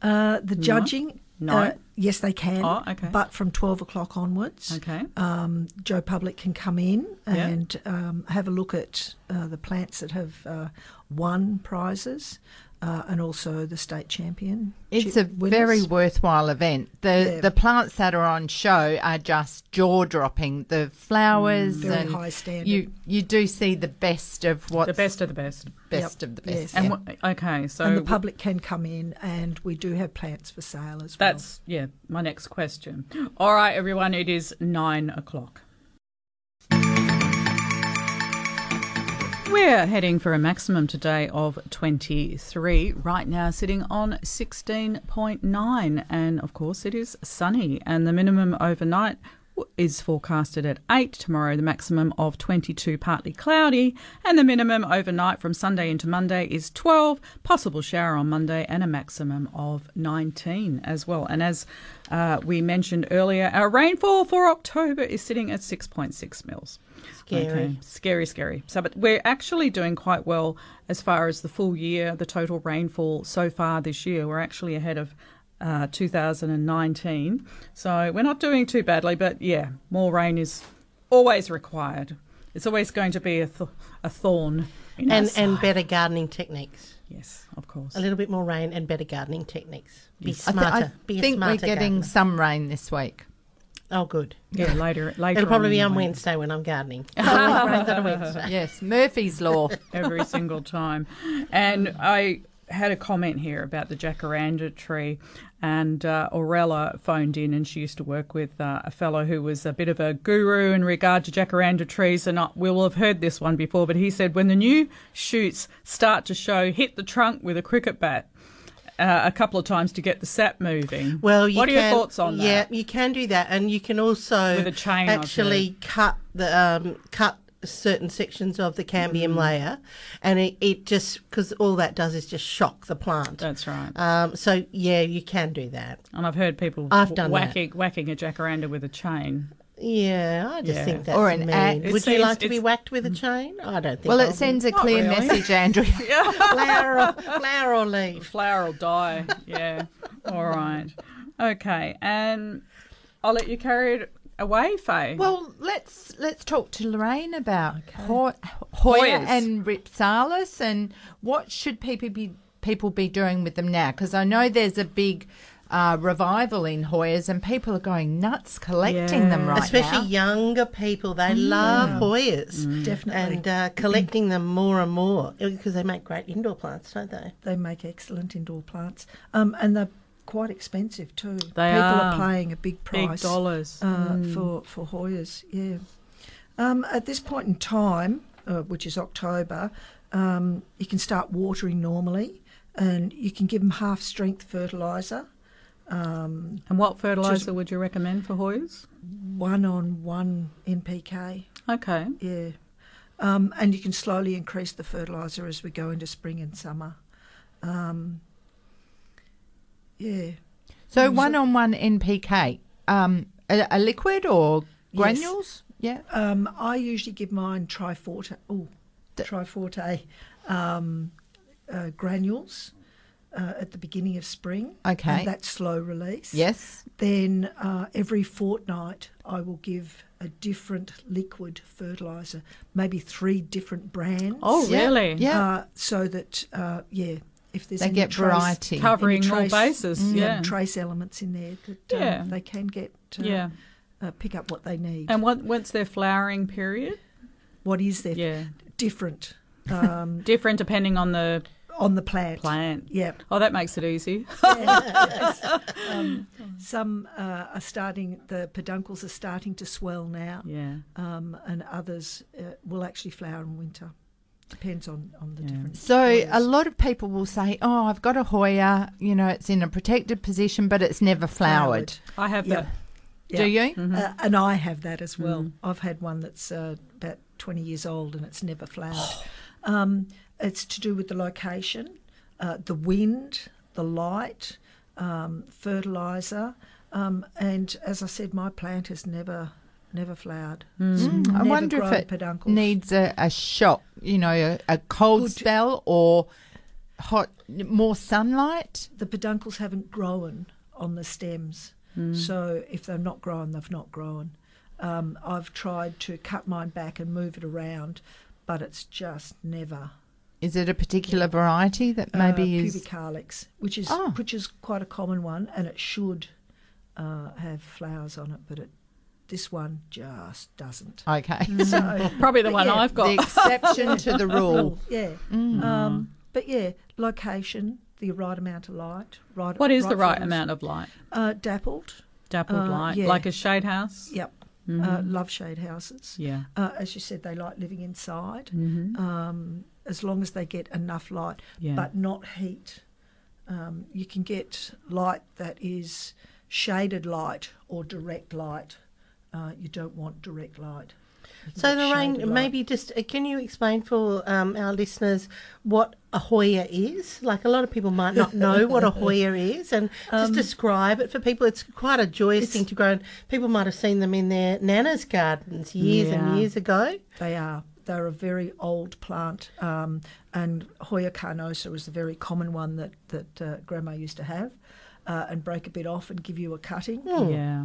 Uh, the judging, No. uh, yes, they can. Oh, okay. But from twelve o'clock onwards, Okay. um, Joe Public can come in Yeah. and um, have a look at uh, the plants that have uh, won prizes, uh, and also the state champion. It's a very worthwhile event. The Yeah. the plants that are on show are just jaw dropping. The flowers Mm, very and high standard. You you do see the best of what The best of the best. best Yep. of the best. Yes. And yeah. what, okay, so and the public can come in, and we do have plants for sale as well. That's yeah, my next question. All right, everyone, it is nine o'clock. We're heading for a maximum today of 23. Right now, sitting on 16.9. And of course, it is sunny. And the minimum overnight is forecasted at 8 tomorrow, the maximum of 22, partly cloudy. And the minimum overnight from Sunday into Monday is 12, possible shower on Monday, and a maximum of 19 as well. And as uh, we mentioned earlier, our rainfall for October is sitting at 6.6 mils. Scary. Scary, scary. So, but we're actually doing quite well as far as the full year, the total rainfall so far this year. We're actually ahead of uh, 2019. So we're not doing too badly, but yeah, more rain is always required. It's always going to be a, th- a thorn and and better gardening techniques. Yes, of course. A little bit more rain and better gardening techniques. Be I, th- smarter. I be a think we're getting gardener. some rain this week. Oh, good. Yeah, later. later It'll probably on be on. Wednesday when I'm gardening. Always rains a Wednesday. Yes, Murphy's Law. (laughs) every single time. And I had a comment here about the jacaranda tree. And uh, Aurella phoned in, and she used to work with uh, a fellow who was a bit of a guru in regard to jacaranda trees. And I, we will have heard this one before, but he said when the new shoots start to show, hit the trunk with a cricket bat. Uh, a couple of times to get the sap moving. Well, what are can, your thoughts on that? yeah, you can do that, and you can also With a chain, actually cut the um, cut certain sections of the cambium Mm. layer, and it, it just because all that does is just shock the plant. That's right. Um, so yeah, you can do that. And I've heard people I've done that. whacking whacking a jacaranda with a chain. Yeah, I just Yeah. think that's Or an mean. axe. Would It's- you it's- like to be whacked with a chain? I don't think. Well, I it would. sends a clear really. message, (laughs) Andrea. (laughs) flower, or, flower or leaf. flower will die. Yeah. All right. Okay. And I'll let you carry it away, Faye. Well, let's let's talk to Lorraine about Ho- Hoya Hoyas. and Rhipsalis and what should people be people be doing with them now? Because I know there's a big uh, revival in Hoyas and people are going nuts collecting them Yeah. right Especially now. younger people, they love Hoyas. Definitely. And uh, collecting them more and more because they make great indoor plants, don't they? They make excellent indoor plants, um, and they're quite expensive too. They People are. are paying a big price. Big price, dollars. uh, Mm. for for Hoyas. Yeah. Um, at this point in time, uh, which is October, um, you can start watering normally, and you can give them half strength fertilizer. Um, And what fertilizer would you recommend for Hoyas? one on one NPK. Okay. Yeah. Um, and you can slowly increase the fertiliser as we go into spring and summer. Um, yeah. So one on one NPK, um, a, a liquid or granules? Yeah. Um, I usually give mine Triforte. Oh, Triforte um, uh, granules uh, at the beginning of spring. Okay. And that's slow release. Yes. Then uh, every fortnight, I will give a different liquid fertiliser, maybe three different brands. Oh, Yeah, really? yeah. Uh, so that uh, yeah, if there's They any get trace, variety. any Covering all trace- bases, mm, yeah. trace elements in there that um, Yeah. they can get. Uh, Yeah. Uh, pick up what they need. And what what's their flowering period? what is their Yeah. different um, (laughs) Different depending on the on the plant? plant. Yeah. Oh, that makes it easy. (laughs) (laughs) um, some uh, are starting. The peduncles are starting to swell now. yeah. um, and others uh, will actually flower in winter. Depends on, on the different. So a lot of people will say, "Oh, I've got a Hoya. You know, it's in a protected position, but it's never flowered." I have Yeah. that. Do you? Uh, and I have that as well. Mm. I've had one that's uh, about 20 years old and it's never flowered. um, it's to do with the location, uh, the wind, the light, um, fertiliser. Um, and as I said, my plant has never never flowered. Mm. I Never wonder if it peduncles. needs a, a shock, you know, a, a cold spell or hot, more sunlight. The peduncles haven't grown on the stems, Mm. so if they're not grown, they've not grown. Um, I've tried to cut mine back and move it around, but it's just never. Is it a particular variety that maybe uh, is? pubicalyx, which is Oh. which is quite a common one, and it should uh, have flowers on it, but it this one just doesn't. Okay. (laughs) So, Probably the one yeah. I've got. The exception to the (laughs) rule. Yeah. Mm. Um, but yeah, location, the right amount of light. Right. What is the right flowers. amount of light? Uh, dappled. Dappled Uh, light, yeah. like a shade house. Yep. Uh, Mhm. love shade houses. Yeah. Uh, as you said, they like living inside. Mhm. Um, as long as they get enough light, Yeah. but not heat. Um, you can get light that is shaded light or direct light. Uh, you don't want direct light. So, get shaded Lorraine, maybe just uh, can you explain for um, our listeners what a Hoya is? Like a lot of people might not know what a (laughs) Hoya is, and just Um, describe it for people. It's quite a joyous thing to grow. And people might have seen them in their nana's gardens years Yeah. and years ago. They are. They're a very old plant, um, and Hoya carnosa was a very common one that that uh, Grandma used to have, uh, and break a bit off and give you a cutting. Yeah.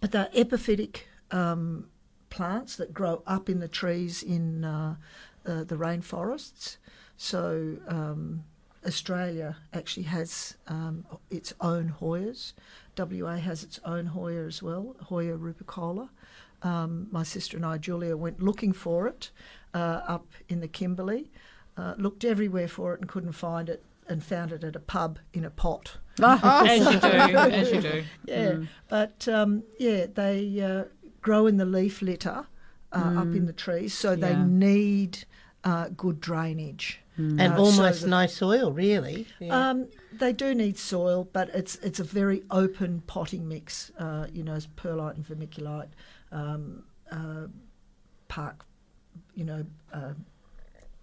But they're epiphytic um, plants that grow up in the trees in uh, uh, the rainforests. So um, Australia actually has um, its own Hoyas. WA has its own Hoya as well, Hoya rupicola. Um, my sister and I, Julia, went looking for it uh, up in the Kimberley. Uh, looked everywhere for it and couldn't find it, and found it at a pub in a pot. (laughs) Ah, as you do, (laughs) as you do. Yeah, Mm. but um, yeah, they uh, grow in the leaf litter uh, up in Mm. the trees, so they need uh, good drainage And Uh, so almost that- no soil, really. Yeah. Um, they do need soil, but it's it's a very open potting mix. Uh, you know, it's perlite and vermiculite, um, uh, park, you know, uh,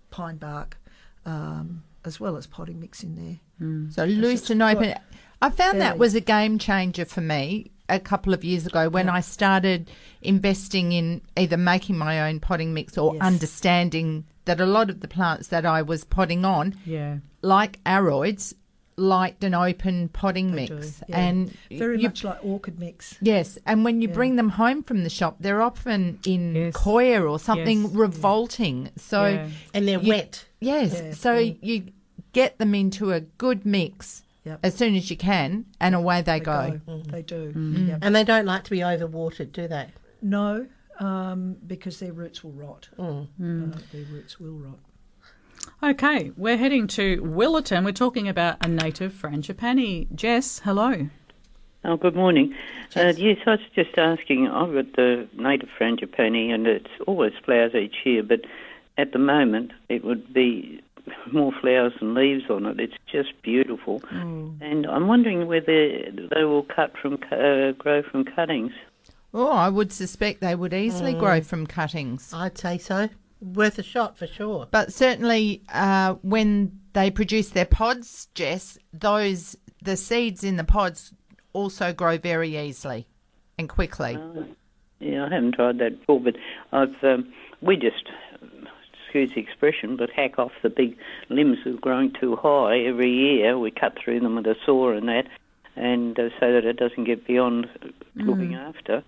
pine bark, um, as well as potting mix in there. Mm. So It's loose and open. quite I found that was a game changer for me a couple of years ago when I started investing in either making my own potting mix or Yes. understanding that a lot of the plants that I was potting on, Yeah. like aroids, liked an open potting They mix. yeah. And very you- much like orchid mix. Yes, and when you Yeah. bring them home from the shop, they're often in Yes. coir or something Yes. revolting. So and they're you- wet. Yes, so you get them into a good mix Yep. as soon as you can, and away they, They go. go. They do. Mm. Yep. And they don't like to be overwatered, do they? No, um, because their roots will rot. Mm. Uh, their roots will rot. Okay, we're heading to Willetton. We're talking about a native frangipani. Jess, hello. Oh, good morning. Uh, yes, I was just asking. I've got the native frangipani, and it's always flowers each year, but at the moment it would be more flowers and leaves on it. It's just beautiful, and I'm wondering whether they will cut from uh, grow from cuttings. Oh, I would suspect they would easily Mm. grow from cuttings. I'd say so. Worth a shot for sure. But certainly, uh, when they produce their pods, Jess, those the seeds in the pods also grow very easily and quickly. Yeah, I haven't tried that before, but I've um, we just excuse the expression, but hack off the big limbs that are growing too high every year. We cut through them with a saw and that, and uh, so that it doesn't get beyond looking after.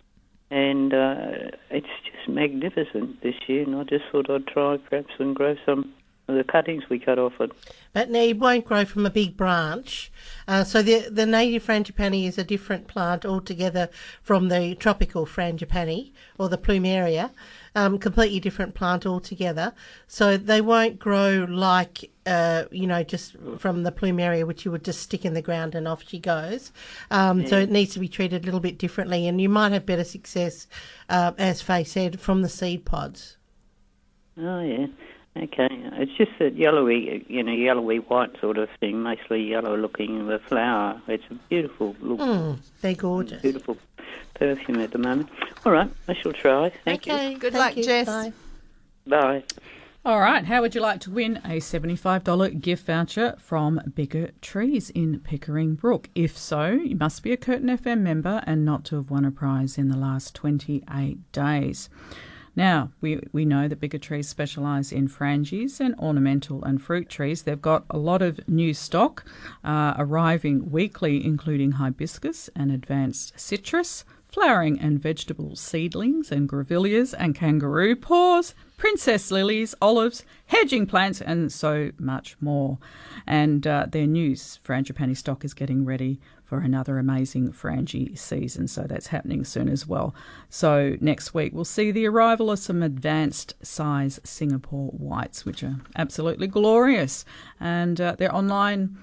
And uh, it's just magnificent this year, and I just thought I'd try perhaps and grow some the cuttings we cut off it. But now it won't grow from a big branch. Uh, so the the native frangipani is a different plant altogether from the tropical frangipani or the plumeria. Um, completely different plant altogether. So they won't grow like uh, you know just from the plumeria, which you would just stick in the ground and off she goes. Um, So it needs to be treated a little bit differently, and you might have better success, uh, as Faye said, from the seed pods. Oh yeah, okay. It's just that yellowy, you know, yellowy white sort of thing, mostly yellow looking the flower. It's a beautiful look, Mm, they're gorgeous. beautiful perfume at the moment. All right, I shall try. Thank okay, you. Good thank luck, you. Jess. Bye. Bye. All right, how would you like to win a $75 gift voucher from Bigger Trees in Pickering Brook? If so, you must be a Curtin FM member and not to have won a prize in the last 28 days. Now, we, we know that Bigger Trees specialise in frangies and ornamental and fruit trees. They've got a lot of new stock uh, arriving weekly, including hibiscus and advanced citrus, flowering and vegetable seedlings and grevilleas and kangaroo paws, princess lilies, olives, hedging plants, and so much more. And uh, their new frangipani stock is getting ready for another amazing frangie season, so that's happening soon as well. So next week we'll see the arrival of some advanced size Singapore whites, which are absolutely glorious, and uh, they're online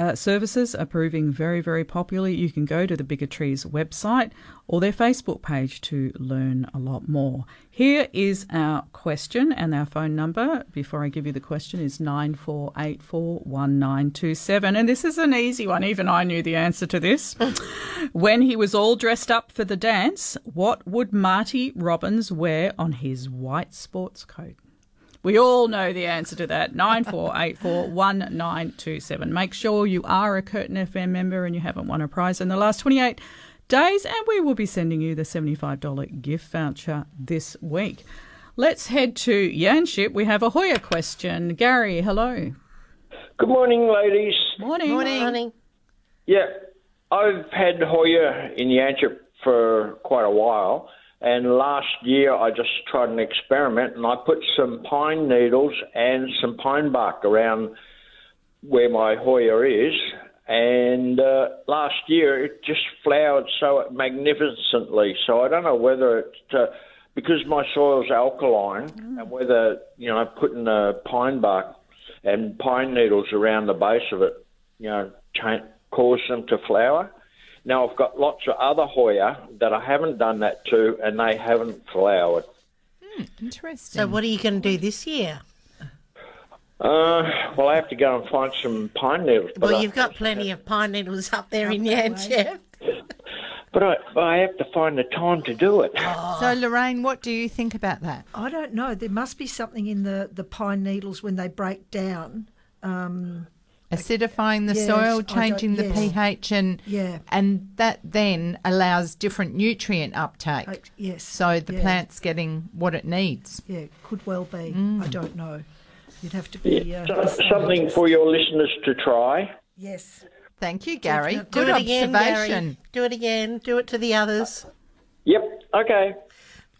uh, services are proving very, very popular. You can go to the Bigger Trees website or their Facebook page to learn a lot more. Here is our question and our phone number. Before I give you the question, is nine four eight four one nine two seven, and this is an easy one. Even I knew the answer to this. (laughs) when he was all dressed up for the dance, what would Marty Robbins wear on his white sports coat? We all know the answer to that. 94841927. Make sure you are a Curtin FM member and you haven't won a prize in the last 28 days, and we will be sending you the $75 gift voucher this week. Let's head to Yanchep. We have a Hoya question. Gary, hello. Good morning, ladies. Morning. Morning. Yeah, I've had Hoya in Yanchep for quite a while, and last year I just tried an experiment and I put some pine needles and some pine bark around where my Hoya is. And uh, last year it just flowered so magnificently. So I don't know whether it's uh, because my soil's alkaline and whether, you know, putting a pine bark and pine needles around the base of it, you know, cha- cause them to flower. Now I've got lots of other Hoya that I haven't done that to, and they haven't flowered. Interesting. So, what are you going to do this year? Uh, well, I have to go and find some pine needles. But Well, you've got plenty of pine needles up there in Yanchep. (laughs) but I, but I have to find the time to do it. So, Lorraine, what do you think about that? I don't know. There must be something in the, the pine needles when they break down. Um, Acidifying the Yes, soil, changing the yes. pH, and Yeah. and that then allows different nutrient uptake. Uh, yes, So the yeah. plant's getting what it needs. yeah, could well be. Mm. I don't know. You'd have to be. Uh, So- something for your listeners to try. Yes. Thank you, Gary. Do Good it again, observation. Gary. Do it again. Do it to the others. Yep. Okay.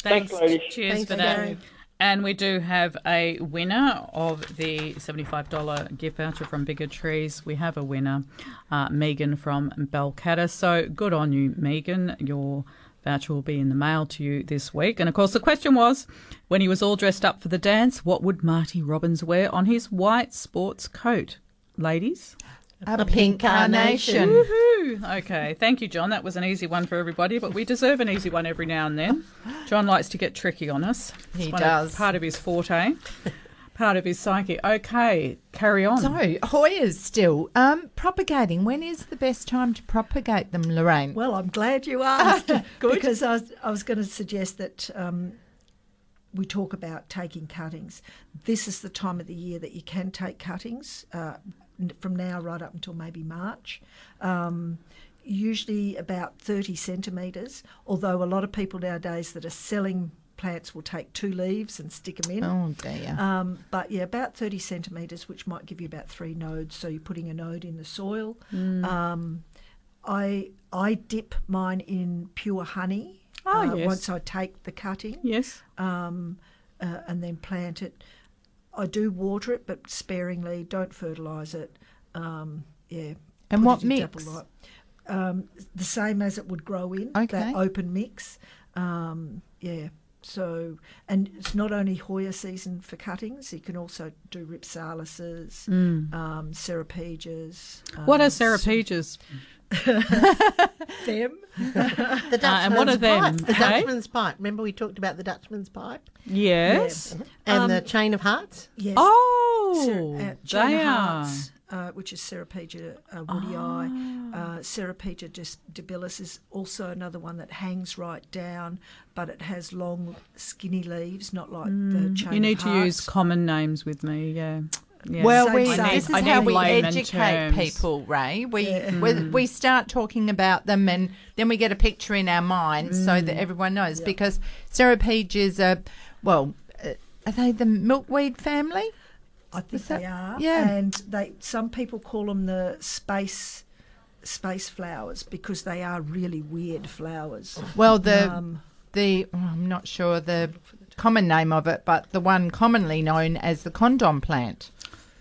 Thanks, ladies. Cheers Thanks, for that. Gary. And we do have a winner of the $75 gift voucher from Bigger Trees. We have a winner, uh, Megan from Balcatta. So good on you, Megan. Your voucher will be in the mail to you this week. And of course, the question was when he was all dressed up for the dance, what would Marty Robbins wear on his white sports coat? Ladies? A, pink carnation. Woohoo! Okay, thank you, John. That was an easy one for everybody, but we deserve an easy one every now and then. John likes to get tricky on us. It's He one of- does. part of his forte, part of his psyche. Okay, carry on. So Hoyas still um, propagating. When is the best time to propagate them, Lorraine? Well, I'm glad you asked (laughs) because I was, I was going to suggest that um, we talk about taking cuttings. This is the time of the year that you can take cuttings uh, n- from now right up until maybe March. Um, usually about 30 centimetres, although a lot of people nowadays that are selling plants will take two leaves and stick them in. Oh, dear. Um, but yeah, about 30 centimetres, which might give you about three nodes. So you're putting a node in the soil. Mm. Um, I I dip mine in pure honey. Oh, uh, yes. Once I take the cutting. Yes. Um, uh, and then plant it. I do water it, but sparingly. Don't fertilise it. Um, yeah. And what it mix? Um, the same as it would grow in. Okay. That open mix. Um, yeah. So, and it's not only Hoya season for cuttings. You can also do rhipsalises, Mm. um, ceropegas. What um, are ceropegas? (laughs) them. Uh, the Dutchman's and what are them, pipe. The hey? Dutchman's pipe. Remember we talked about the Dutchman's pipe? Yes. And Um, the chain of hearts? Yes. Oh, Ser- uh, Chain they of are. Hearts, uh, which is Ceropegia uh, woodii. Ah. Uh, Ceropegia debilis is also another one that hangs right down, but it has long, skinny leaves, not like the Mm, chain you of need to use common names with me. Yeah. Yeah. Well, Same, we, this is how we educate terms. people, Ray. We, Yeah. we Mm. we start talking about them, and then we get a picture in our mind so Mm. that everyone knows. Because ceropegias are, well, uh, are they the milkweed family? I think that- they are. yeah. And they some people call them the space space flowers because they are really weird flowers. Well, the Um, the oh, I'm not sure the common name of it, but the one commonly known as the condom plant.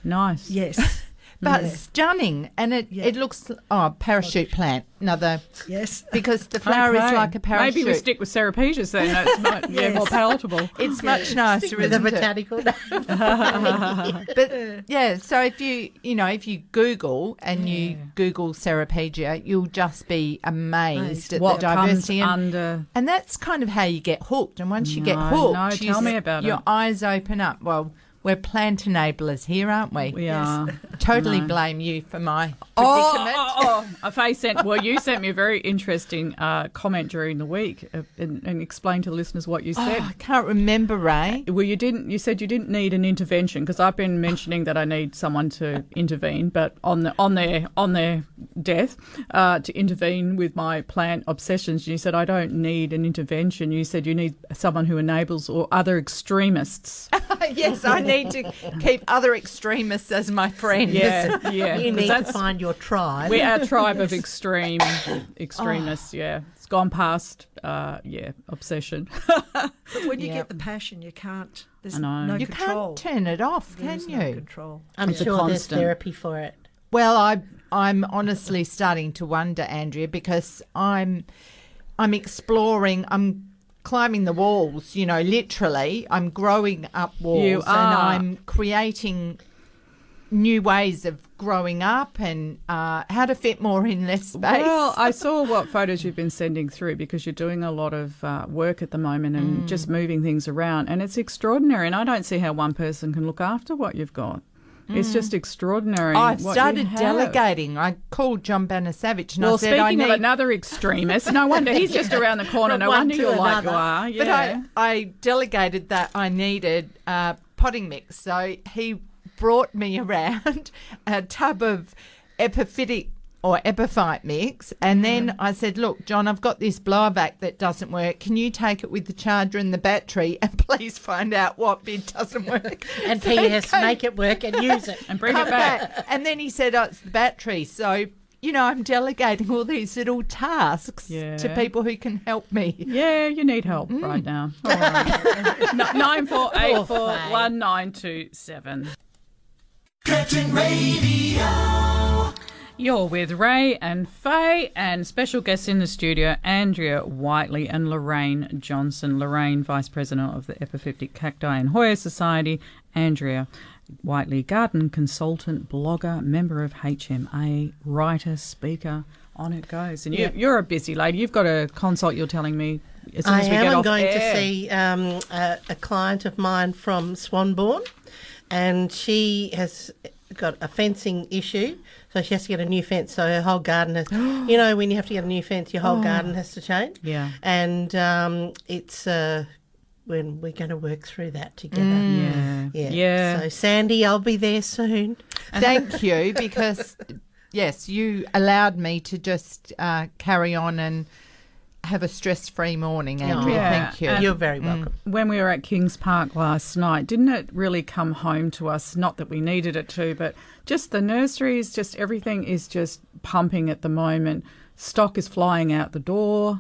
Nice. Yes. (laughs) But Yeah. stunning, and it, Yeah. it looks oh parachute plant another yes. because the (laughs) flower is like a parachute. Maybe we stick with Ceropegias then. That's (laughs) much, yeah, more palatable. It's much nicer, With a isn't it? botanical name. But yeah, so if you you know if you Google and you Google Ceropegia, you'll just be amazed at What the comes diversity. And, under? and that's kind of how you get hooked. And once you get hooked, no, you tell me s- about your it. eyes open up. Well, we're plant enablers here, aren't we? We are. (laughs) Totally No. blame you for my Oh, predicament. oh, oh. Faye sent. Well, you sent me a very interesting uh, comment during the week uh, and, and explained to the listeners what you Oh, said. I can't remember, Ray. Well, you didn't. You said you didn't need an intervention because I've been mentioning that I need someone to intervene, but on the on their on their death uh, to intervene with my plant obsessions. You said I don't need an intervention. You said you need someone who enables or other extremists. (laughs) yes, I need (laughs) to keep other extremists as my friends. Yeah, (laughs) yeah. You 'Cause need to find your tribe. We're our tribe of (laughs) extreme extremists. Yeah, it's gone past. Uh, yeah, obsession. (laughs) But when you Yep. get the passion, you can't. There's I know. no You control. can't turn it off, can There's you? no control. I'm It's a sure there's therapy for it. Well, I I'm honestly starting to wonder, Andrea, because I'm I'm exploring. I'm climbing the walls. You know, literally, I'm growing up walls, and. I'm creating new ways of growing up and uh, how to fit more in less space. Well, I (laughs) saw what photos you've been sending through because you're doing a lot of uh, work at the moment and just moving things around, and it's extraordinary. And I don't see how one person can look after what you've got. It's just extraordinary. I've started delegating. I called John Banasavage and Well, I said, I speaking need of another extremist, no wonder he's just around the corner. From No (laughs) wonder you're like you are. Yeah. But I, I delegated that I needed uh, potting mix. So he brought me (laughs) around a tub of epiphytic or epiphyte mix. And then I said, Look, John, I've got this blower vac that doesn't work. Can you take it with the charger and the battery (laughs) and please find out what bit doesn't work? (laughs) And So P.S. came- make it work and use it. and bring it back. And then he said, Oh, it's the battery. So, you know, I'm delegating all these little tasks Yeah. to people who can help me. Yeah, you need help mm. right now. All right. (laughs) No- Nine four eight four one nine two seven. Curtin Radio. You're with Ray and Faye, and special guests in the studio Andrea Whiteley and Lorraine Johnson. Lorraine, Vice President of the Epiphytic Cacti and Hoya Society. Andrea Whiteley, garden consultant, blogger, member of HMA, writer, speaker. On it goes. And you, Yeah. you're a busy lady. You've got a consult you're telling me as soon I as we am. get I'm off going air. to see um, a, a client of mine from Swanbourne, and she has got a fencing issue, so she has to get a new fence. So her whole garden has, (gasps) you know, when you have to get a new fence, your whole Oh. garden has to change. Yeah. And um, it's uh, when we're going to work through that together. Yeah. Yeah. Yeah. So Sandy, I'll be there soon. Thank (laughs) you, because yes, you allowed me to just uh, carry on and have a stress-free morning, Andrea. Yeah, Thank you. and- You're very welcome. when we were at Kings Park last night, didn't it really come home to us? Not that we needed it to, but just the nurseries, just everything is just pumping at the moment. Stock is flying out the door.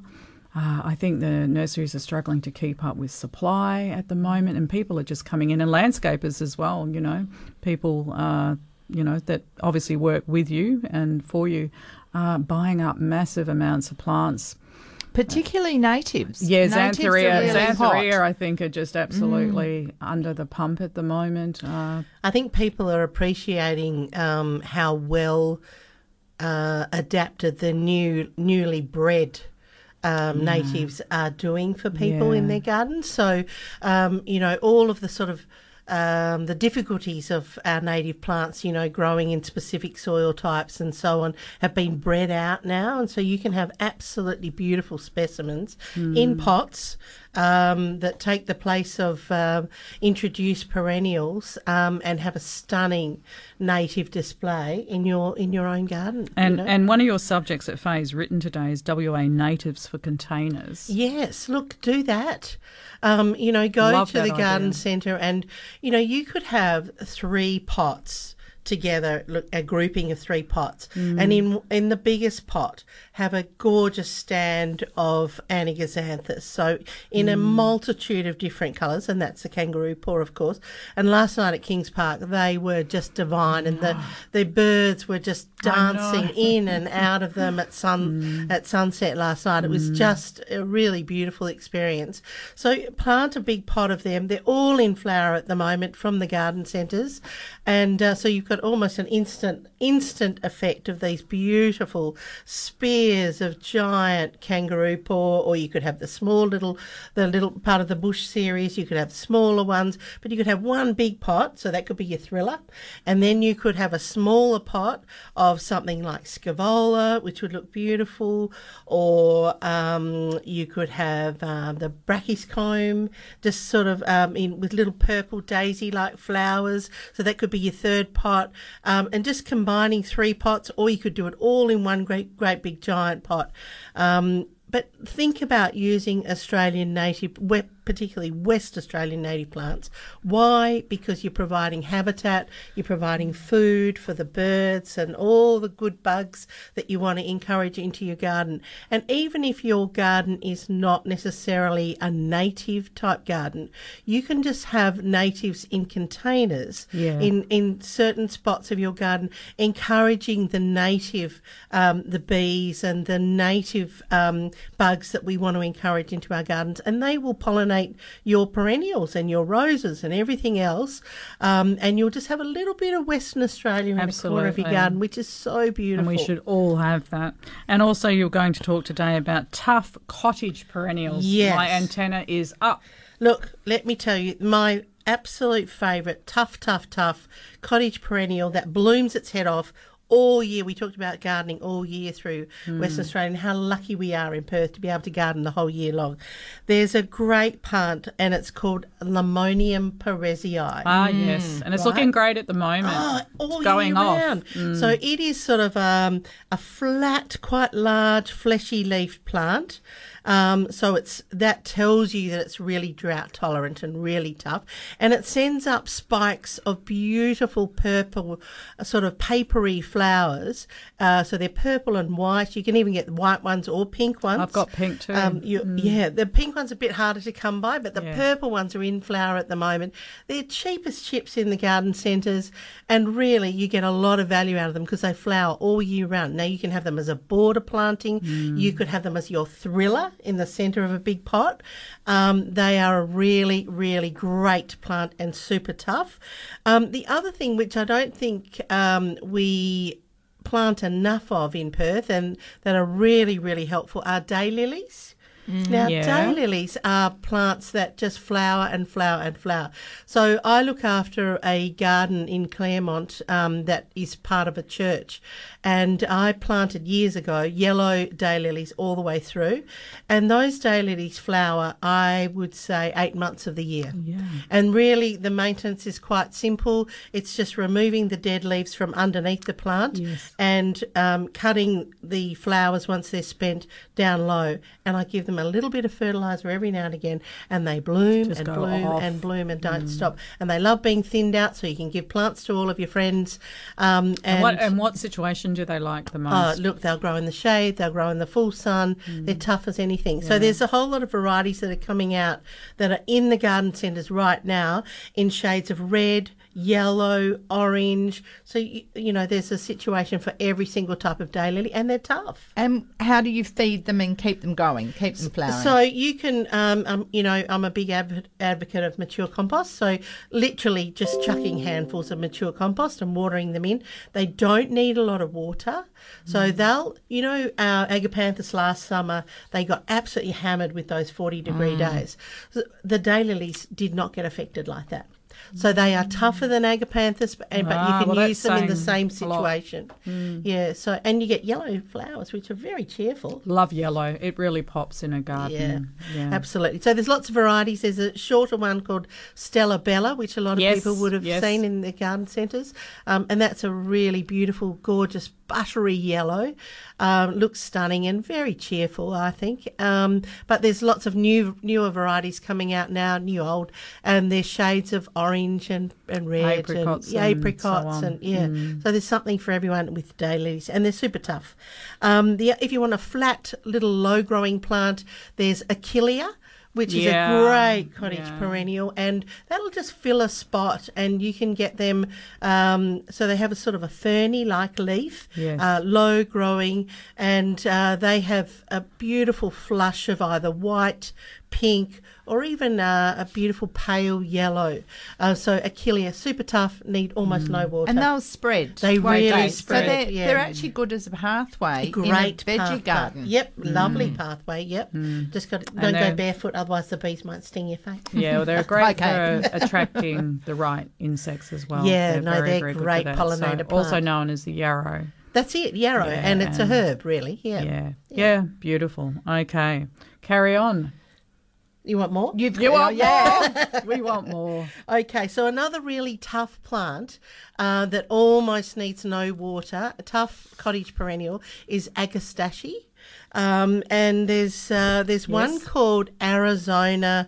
Uh, I think the nurseries are struggling to keep up with supply at the moment, and people are just coming in, and landscapers as well. You know, people, uh, you know, that obviously work with you and for you, uh, buying up massive amounts of plants. Particularly natives. Yeah, Natives are Xanthorrhoea. really Xanthorrhoea, hot. I think, are just absolutely under the pump at the moment. Uh, I think people are appreciating um, how well uh, adapted the new newly bred. Um, Mm. Natives are doing for people in their gardens. So, um, you know, all of the sort of um, the difficulties of our native plants, you know, growing in specific soil types and so on, have been bred out now, and so you can have absolutely beautiful specimens in Mm. pots um, that take the place of um, introduced perennials um, and have a stunning native display in your in your own garden. you And know? and one of your subjects at Faye's written today is WA natives for containers. Yes, look, do that. Um, you know, go Love to the garden idea. centre and, you know, you could have three pots together, look, a grouping of three pots. Mm. And in in the biggest pot, have a gorgeous stand of Anigozanthos. So in a Mm. multitude of different colours, and that's the kangaroo paw, of course. And last night at Kings Park, they were just divine, and the, the birds were just dancing in and (laughs) out of them at sun at sunset last night. It was Mm. just a really beautiful experience. So plant a big pot of them. They're all in flower at the moment from the garden centres, and uh, so you've got almost an instant instant effect of these beautiful spears of giant kangaroo paw, or you could have the small little the little part of the bush series. You could have smaller ones, but you could have one big pot, so that could be your thriller, and then you could have a smaller pot of something like scaevola, which would look beautiful, or um, you could have um, the brachyscome, just sort of um, in with little purple daisy-like flowers. So that could be your third pot, um, and just combining three pots, or you could do it all in one great, great big giant pot. Um, but think about using Australian native, particularly West Australian native plants. Why? Because you're providing habitat, you're providing food for the birds and all the good bugs that you want to encourage into your garden. And even if your garden is not necessarily a native type garden, you can just have natives in containers Yeah. in in certain spots of your garden, encouraging the native, um, the bees and the native um, bugs that we want to encourage into our gardens, and they will pollinate your perennials and your roses and everything else, um, and you'll just have a little bit of Western Australia in the corner of your garden, which is so beautiful. And we should all have that. And also, you're going to talk today about tough cottage perennials. Yes. My antenna is up. Look, let me tell you, my absolute favourite, tough, tough, tough cottage perennial that blooms its head off all year. We talked about gardening all year through Mm. Western Australia and how lucky we are in Perth to be able to garden the whole year long. There's a great plant and it's called Limonium perezii. Ah, yes. And it's Right? looking great at the moment. Oh, all it's going year off. round. Mm. So it is sort of um, a flat, quite large, fleshy leaf plant. Um, so it's that tells you that it's really drought tolerant and really tough, and it sends up spikes of beautiful purple, uh, sort of papery flowers. Uh, so they're purple and white. You can even get white ones or pink ones. I've got pink too. Um, you, Mm. Yeah, the pink one's are a bit harder to come by, but the Yeah. purple ones are in flower at the moment. They're cheapest chips in the garden centres, and really you get a lot of value out of them because they flower all year round. Now you can have them as a border planting, Mm. you could have them as your thriller in the centre of a big pot. Um, they are a really, really great plant and super tough. Um, the other thing, which I don't think um, we plant enough of in Perth and that are really, really helpful are daylilies. Now, Yeah. daylilies are plants that just flower and flower and flower. So I look after a garden in Claremont um, that is part of a church, and I planted years ago yellow daylilies all the way through, and those daylilies flower. I would say eight months of the year. Yeah. And really, the maintenance is quite simple. It's just removing the dead leaves from underneath the plant Yes. and um, cutting the flowers once they're spent down low. And I give them a little bit of fertilizer every now and again, and they bloom Just and bloom off. and bloom and don't stop. And they love being thinned out, so you can give plants to all of your friends. Um, and And what, and what situation do they like the Oh, most? look, they'll grow in the shade, they'll grow in the full sun, hmm. they're tough as anything. So there's a whole lot of varieties that are coming out that are in the garden centres right now in shades of red, yellow, orange. So, you, you know, there's a situation for every single type of daylily and they're tough. And how do you feed them and keep them going, keep them flowering? So you can, um, um, you know, I'm a big adv- advocate of mature compost. So literally just chucking handfuls of mature compost and watering them in. They don't need a lot of water. So they'll, you know, our agapanthus last summer, they got absolutely hammered with those 40 degree Mm. days. The daylilies did not get affected like that. So they are tougher than agapanthus, but, and, but Ah, you can well, use them in the same saying a lot. situation. Mm. Yeah. So and you get yellow flowers, which are very cheerful. Love yellow. It really pops in a Yeah, garden. Yeah. absolutely. So there's lots of varieties. There's a shorter one called Stella Bella, which a lot of Yes, people would have yes. seen in the garden centres, um, and that's a really beautiful, gorgeous, buttery yellow. Um, looks stunning and very cheerful, I think. Um, but there's lots of new, newer varieties coming out now, new old, and there's shades of orange and, and red, Apricots and, yeah, and so apricots, on. and yeah. Mm. So there's something for everyone with daylilies, and they're super tough. Um, the, if you want a flat little low growing plant, there's Achillea. Which is a great cottage yeah. perennial, and that'll just fill a spot, and you can get them. Um, so they have a sort of a ferny like leaf, Yes. uh, low growing, and uh, they have a beautiful flush of either white, pink, or even uh, a beautiful pale yellow. Uh, so Achillea, super tough, need almost no water. and they'll spread. They really they? spread. So they're, yeah. they're actually good as a pathway A great in a veggie pathway. garden. Yep, lovely Mm. pathway. Yep, Mm. just got And don't go barefoot, otherwise the bees might sting your face. Yeah, well, they're (laughs) great Okay. for attracting the right insects as well. Yeah, no, very, they're very good for great that. pollinator So, Also known as the yarrow. That's it, yarrow, Yeah, and it's a herb, really. Yeah. Yeah. Yeah, beautiful. Okay, carry on. You want more? You've You want yeah. more? (laughs) we want more. Okay, so another really tough plant uh, that almost needs no water, a tough cottage perennial, is Agastache. Um, and there's uh, there's one called Arizona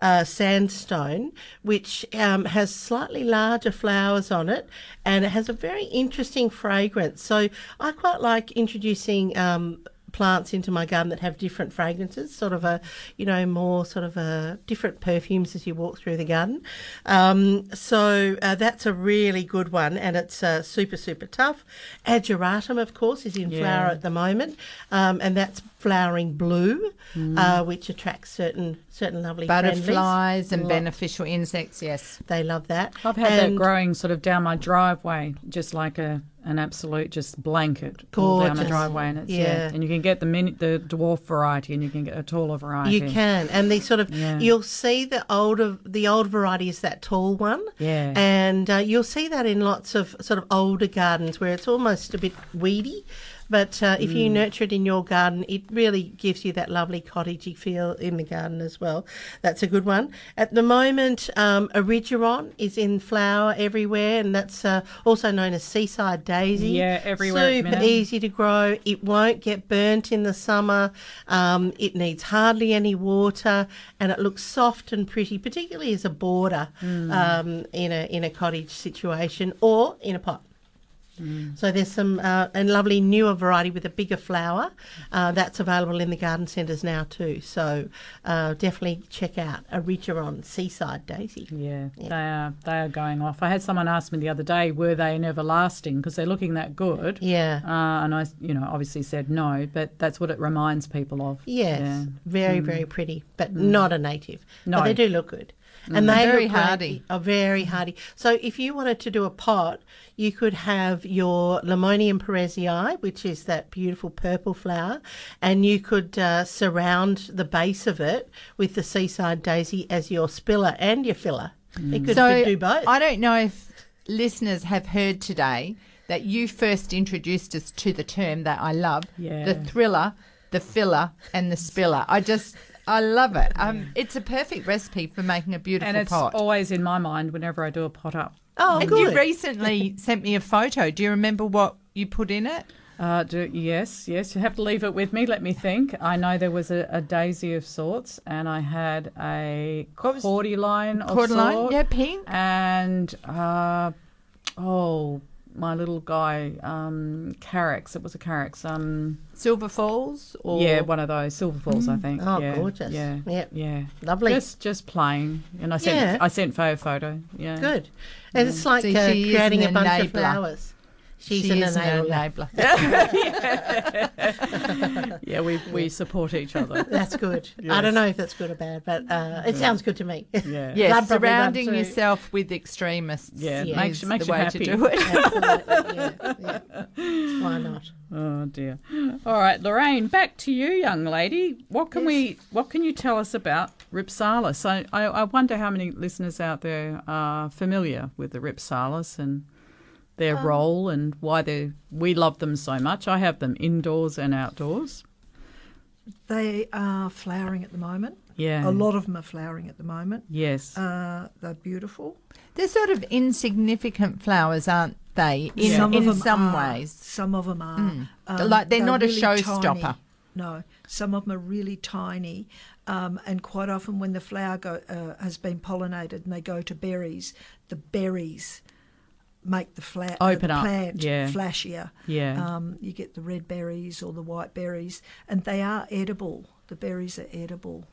uh, sandstone, which um, has slightly larger flowers on it, and it has a very interesting fragrance. So I quite like introducing. Um, plants into my garden that have different fragrances, sort of a, you know, more sort of a different perfumes as you walk through the garden. Um, so uh, that's a really good one, and it's uh, super super tough. Ageratum, of course, is in Yeah. flower at the moment, um, and that's flowering blue, Mm. uh, which attracts certain certain lovely friendlies. Butterflies and Lot- beneficial insects, yes. They love that. I've had And- that growing sort of down my driveway, just like a an absolute just blanket all down the driveway, and it's yeah. Yeah. And you can get the mini, the dwarf variety, and you can get a taller variety. You can, and these sort of Yeah. you'll see the older the old variety is that tall one, Yeah. and uh, you'll see that in lots of sort of older gardens where it's almost a bit weedy. But uh, if you Mm. nurture it in your garden, it really gives you that lovely cottagey feel in the garden as well. That's a good one. At the moment, um, Erigeron is in flower everywhere, and that's uh, also known as seaside daisy. Yeah, everywhere Super easy to grow. It won't get burnt in the summer. Um, it needs hardly any water, and it looks soft and pretty, particularly as a border Mm. um, in a in a cottage situation or in a pot. Mm. So there's some uh, and lovely newer variety with a bigger flower uh, that's available in the garden centres now too. So uh, definitely check out Erigeron Seaside Daisy. Yeah, they are they are going off. I had someone ask me the other day, were they an everlasting? Because they're looking that good. Yeah. Uh, and I, you know, obviously said no, but that's what it reminds people of. Yes, Yeah. very Mm. very pretty, but Mm. not a native. No. but they do look good, Mm. and they Very look great- hardy. Are very hardy. So if you wanted to do a pot, you could have your Limonium perezii, which is that beautiful purple flower, and you could uh, surround the base of it with the seaside daisy as your spiller and your filler. It could, so could do both. I don't know if listeners have heard today that you first introduced us to the term that I love, Yeah. the thriller, the filler, and the spiller. I just I love it. Um, it's a perfect recipe for making a beautiful pot. And it's pot. always in my mind whenever I do a pot up. Oh, and you recently (laughs) sent me a photo. Do you remember what you put in it? Uh, do, yes, yes. You have to leave it with me. Let me think. I know there was a, a daisy of sorts, and I had a cordyline of Cordyline, sort, yeah, pink. and uh, oh, my little guy, um, Carex. It was a Carex. Um, Silver Falls, or yeah, one of those Silver Falls, I Mm. think. Oh, yeah, gorgeous. Yeah, Yep. yeah, Lovely. Just, just plain. And I sent, Yeah. I sent Fo a photo. Yeah, Good. And it's like So uh, creating a an bunch of flowers. She's She an is an enabler. enabler. (laughs) (laughs) yeah, we we support each other. That's good. I don't know if that's good or bad, but uh, it Yeah. sounds good to me. Yeah. (laughs) Yes, Blood probably runs surrounding yourself with extremists. Yeah, is makes- makes the you way happy. to do it. Absolutely, yeah, yeah. Why not? Oh dear. All right, Lorraine, back to you, young lady. What can we? What can you tell us about Rhipsalis? I, I I wonder how many listeners out there are familiar with the Rhipsalis and their Um, role and why they we love them so much. I have them indoors and outdoors. They are flowering at the moment. Yeah. A lot of them are flowering at the moment. Yes. Uh, they're beautiful. They're sort of insignificant flowers, aren't they? In some in of them some are. ways. Some of them are. Mm. Um, Like they're not a showstopper. tiny. No, some of them are really tiny, um, and quite often when the flower go, uh, has been pollinated and they go to berries, the berries make the, fla- uh, Open the up, plant yeah. flashier. Yeah. Um, you get the red berries or the white berries, and they are edible. The berries are edible.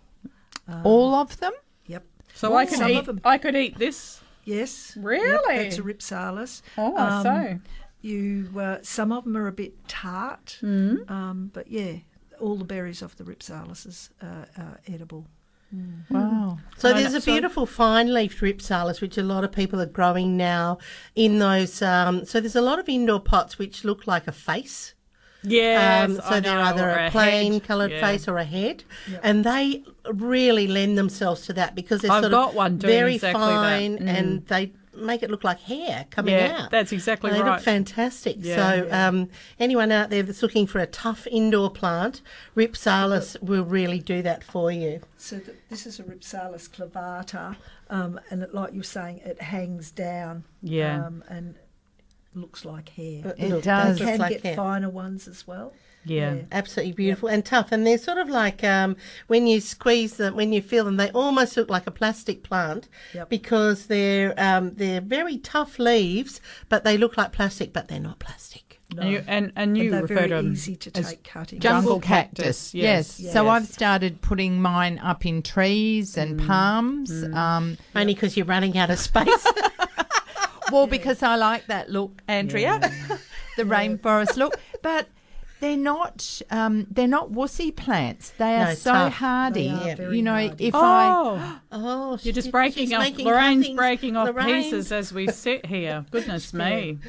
Um, All of them? Yep. So I could eat. them. I could eat this. Yes. Really? Yep, that's a rhipsalis. Oh, so. you uh, some of them are a bit tart, Mm. um, but yeah, all the berries off the rhipsalis is, uh, are edible. Mm. Wow. So there's a beautiful fine leaf rhipsalis, which a lot of people are growing now in those. Um, so there's a lot of indoor pots which look like a face. Yeah. Um, so they're either a a plain coloured yeah. face or a head, Yep. and they really lend themselves to that because they're I've sort of one very exactly fine Mm. and they make it look like hair coming Yeah, out. that's exactly they right. look fantastic. Yeah. so um, anyone out there that's looking for a tough indoor plant, Rhipsalis will really do that for you. So th- this is a rhipsalis clavata, um, and it, like you're saying, it hangs down. Yeah. Um, and looks like hair. It It does. You can like get hair. finer ones as well. Yeah. Absolutely beautiful and tough. And they're sort of like um, when you squeeze them, when you feel them, they almost look like a plastic plant Yep. because they're um, they're very tough leaves, but they look like plastic, but they're not plastic. And you, and, and you they're refer very to them easy to as take cutting. Jungle cactus, yes. Yes. So I've started putting mine up in trees and palms. Um, Only because you're running out of space. (laughs) well, because I like that look, Andrea, (laughs) the rainforest look. But they're not um, they're not wussy plants. They are No, so tough. hardy. Are you know, hardy. if I Oh, (gasps) oh, you're just breaking off. Lorraine's cuttings. breaking off Lorraine. pieces as we sit here. (laughs) Goodness me.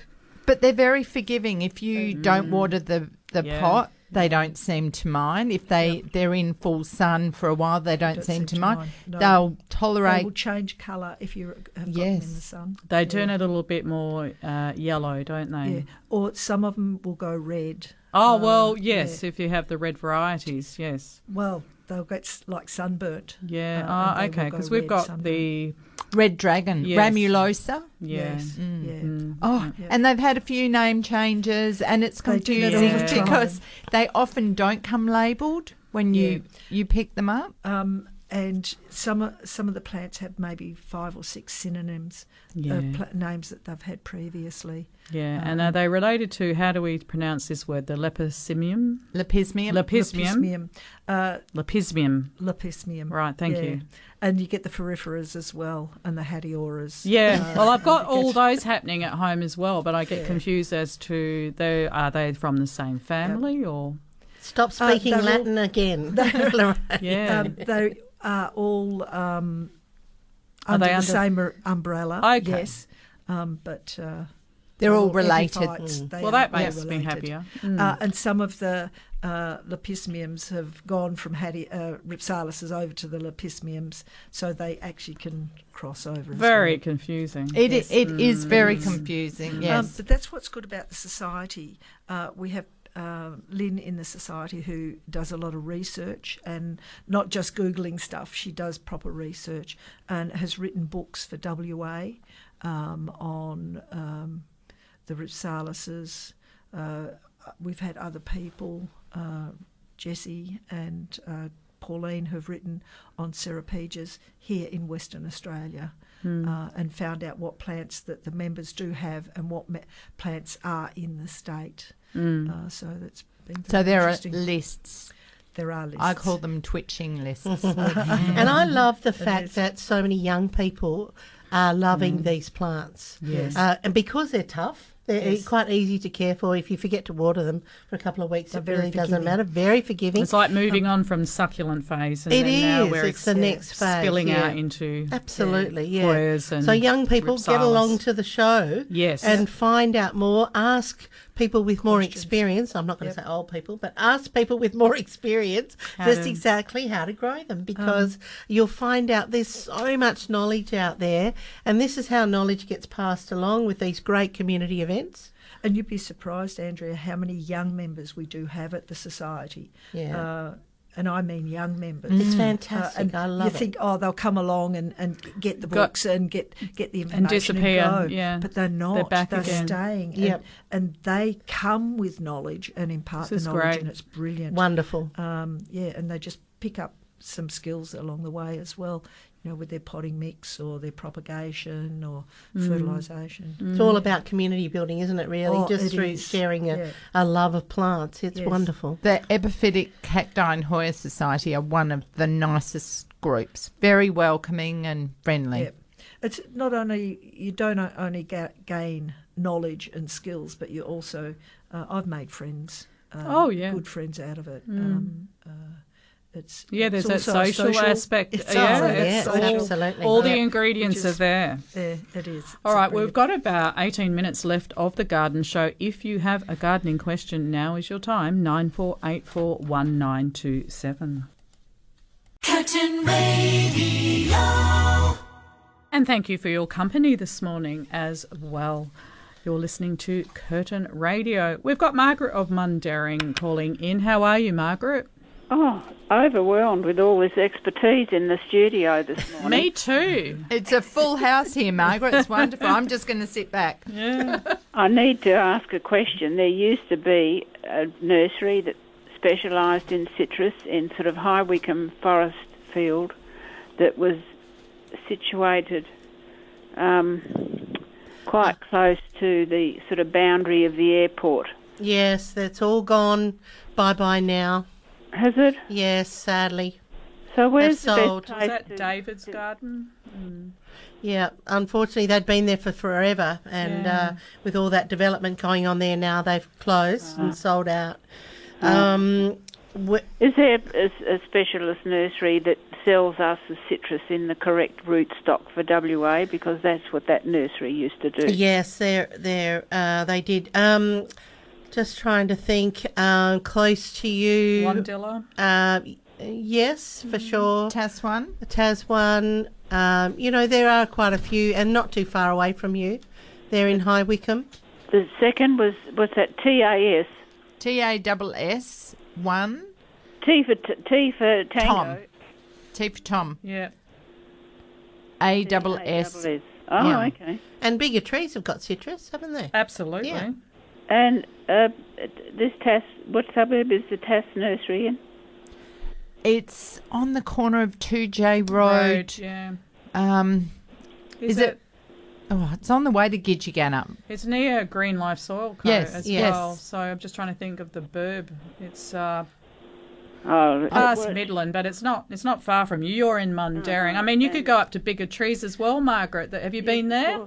But they're very forgiving. If you don't water the, the Yeah. pot, they don't seem to mind. If they, they're in full sun for a while, they don't, Don't seem, seem to to mind. mind, no. They'll tolerate. They will change colour if you have got them in the Yes. sun. They turn a little bit more uh, yellow, don't they? Yeah. Or some of them will go red. Oh Uh, well, yes. yeah. If you have the red varieties, yes. Well, they'll get like sunburnt. Yeah. Uh, oh, okay. will go Because we've got sunburnt. the Red dragon, Yes. ramulosa. yeah. Yes. Mm. Yeah. Mm. Oh, Yeah. and they've had a few name changes, and it's They do that all confusing the (laughs) time. because they often don't come labelled when you you pick them up. Um, and some of- some of the plants have maybe five or six synonyms, Yeah. of pla- names that they've had previously. Yeah. and Um, are they related to how do we pronounce this word? The lepisimium. Lepismium. Lepismium. Lepismium. Uh, Lepismium. Lepismium. Right. Thank yeah. you. And you get the feriferas as well, and the hatioras. Yeah, Uh, well, I've got all those happening at home as well, but I get Yeah. confused as to they are they from the same family or Stop Uh, speaking they're all- Latin again. (laughs) Yeah. Um, they are all um, Are under they the under- same umbrella. Okay. Yes, um, but uh, They're all related. Mm. they well, are that all makes me related. happier. Uh, Mm. and some of the uh, lepismiums have gone from hadi- uh, rhipsalises over to the lepismiums, so they actually can cross over. Very well. confusing. It Yes. it is very Mm. confusing. Um, Yes. but that's what's good about the society. Uh, we have uh, Lynn in the society who does a lot of research and not just Googling stuff. She does proper research and has written books for WA um, on um, the Rhipsalises. Uh, we've had other people, uh, Jessie and uh, Pauline, who've written on Ceropegas here in Western Australia Hmm. uh, and found out what plants that the members do have and what me- plants are in the state. Mm. Uh, so that's been So very there are lists. There are lists. I call them twitching lists. (laughs) (laughs) and I love the fact that so many young people are loving these plants. Yes. Uh, and because they're tough, They're Yes. quite easy to care for. If you forget to water them for a couple of weeks, They're it very really doesn't matter. Very forgiving. It's like moving Um, on from succulent phase, and It then now where It's the next phase, spilling yeah. out into Absolutely, yeah, yeah. And so young people get along to the show, Yes. and find out more. Ask people with more experience. I'm not going to say old people, but ask people with more (laughs) experience How just to- exactly how to grow them because you'll find out there's so much knowledge out there, and this is how knowledge gets passed along with these great community events. And you'd be surprised, Andrea, how many young members we do have at the society. Yeah. Uh, and I mean young members. It's fantastic. and I love you it. think, oh, they'll come along and, and get the Got- books and get get the and information disappear, go. yeah. But they're not. They're back They're again. staying. Yep. And, and they come with knowledge and impart This the knowledge, great. and it's brilliant. Wonderful. Um, yeah, and they just pick up some skills along the way as well. You know, with their potting mix or their propagation or Mm. fertilisation. It's all about community building, isn't it? Really, Oh, just it through is. sharing a, Yeah. a love of plants. It's Yes. wonderful. The Epiphytic Cacti and Hoya Society are one of the nicest groups. Very welcoming and friendly. Yeah. It's not only you don't only ga- gain knowledge and skills, but you also uh, I've made friends. Um, Oh, yeah. good friends out of it. Mm. Um, uh, it's Yeah, it's there's that also a social, aspect. It's yeah, also- it's yes, all, absolutely. all the Yeah, ingredients which are is- there. Yeah, it is. All It's right, brilliant. we've got about 18 minutes left of the garden show. If you have a gardening question, now is your time. 94841927. Curtin Radio. And thank you for your company this morning as well. You're listening to Curtin Radio. We've got Margaret of Mundaring calling in. How are you, Margaret? Oh, overwhelmed with all this expertise in the studio this (laughs) morning. Me too. It's a full house here, Margaret. It's wonderful. I'm just going to sit back. Yeah. I need to ask a question. There used to be a nursery that specialised in citrus in sort of High Wycombe Forest Field that was situated um, quite close to the sort of boundary of the airport. Yes, that's all gone. Bye bye now. Has it? Yes, sadly. So where's They've the sold. best Was that to- David's garden? Mm. Yeah, unfortunately, they'd been there for forever, and Yeah. uh, with all that development going on there now, they've closed Uh-huh. and sold out. Um, wh- Is there a, a specialist nursery that sells us the citrus in the correct rootstock for WA? Because that's what that nursery used to do. yes, they're they're uh, they did. Um, just trying to think. Uh, close to you, Wandilla? Uh, yes, for sure. Taswan. Taswan. Um, you know there are quite a few, and not too far away from you. They're in High Wycombe. The second was was that TAS. T A double S one. T for t, T for tango. Tom. T for Tom. Yeah. A double S. Double S. Oh, Yeah. okay. And bigger trees have got citrus, haven't they? Absolutely. Yeah. And uh, this test, what suburb is the test nursery in? It's on the corner of Toodyay Road. Road, yeah. Um, Is is, it- it? Oh, it's on the way to Gidgegannup. It's near Green Life Soil Co. Yes, as yes. well. So I'm just trying to think of the burb. It's uh, Oh, past Midland, but it's not. It's not far from you. You're in Mundaring. I mean, you could go up to bigger trees as well, Margaret. Have you been there?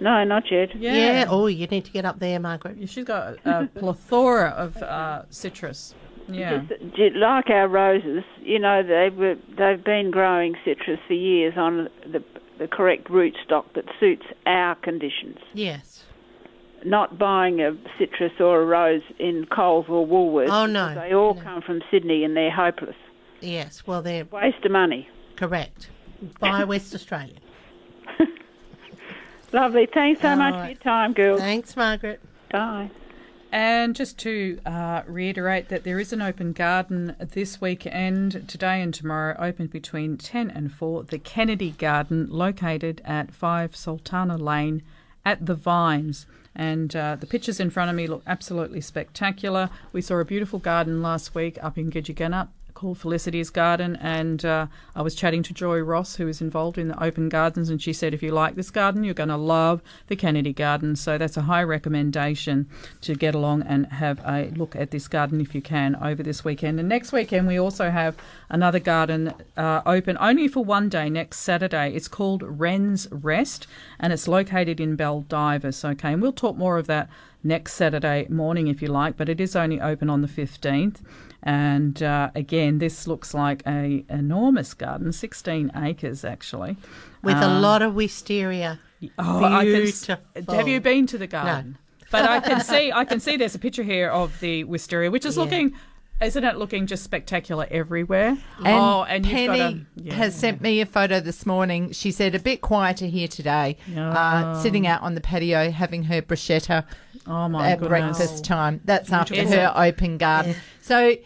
No, not yet. Yeah. Yeah. Oh, you need to get up there, Margaret. She's got a (laughs) plethora of uh, citrus. Yeah. Just, like our roses, you know, they were they've been growing citrus for years on the the correct rootstock that suits our conditions. Yes. Not buying a citrus or a rose in Coles or Woolworths. Oh, no. They all come from Sydney and they're hopeless. Yes. Well, they're Waste of money. correct. Buy West Australia. (laughs) Lovely. Thanks so All much for your time, girls. Thanks, Margaret. Bye. And just to uh, reiterate that there is an open garden this weekend, today and tomorrow, open between 10 and 4. The Kennedy Garden, located at 5 Sultana Lane at the Vines. And uh, the pictures in front of me look absolutely spectacular. We saw a beautiful garden last week up in Gidgegannup. Called Felicity's Garden, and uh, I was chatting to Joy Ross, who is involved in the open gardens, and she said if you like this garden, you're going to love the Kennedy Garden. So that's a high recommendation to get along and have a look at this garden if you can over this weekend. And next weekend we also have another garden uh, open only for one day next Saturday. It's called Wren's Rest, and it's located in Baldivis. Okay, and we'll talk more of that next Saturday morning if you like, but it is only open on the 15th. And uh, again, this looks like a enormous garden, 16 acres actually. With a Um, lot of wisteria. Oh, I can Beautiful. have you been to the garden? But I can see, I can see. There's a picture here of the wisteria, which is Yeah. looking, isn't it looking just spectacular everywhere? And oh, and Penny got a, yeah. has sent me a photo this morning. She said a bit quieter here today, uh, Oh. sitting out on the patio having her bruschetta oh my at goodness. breakfast time. That's after Is her it? open garden. So,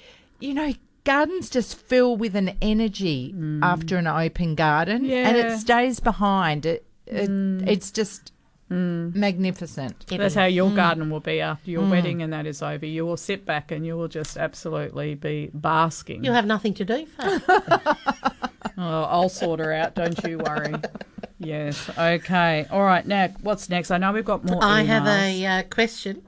you know, gardens just fill with an energy after an open garden, and Mm. Yeah. Mm. it stays behind. It, it it's just magnificent. That's how your garden will be after your Mm. wedding and that is over. You will sit back and you will just absolutely be basking. You'll have nothing to do, (laughs) Faye. Oh, I'll sort her out. Don't you worry. yes. Okay. All right. Now, what's next? I know we've got more. I have a uh, question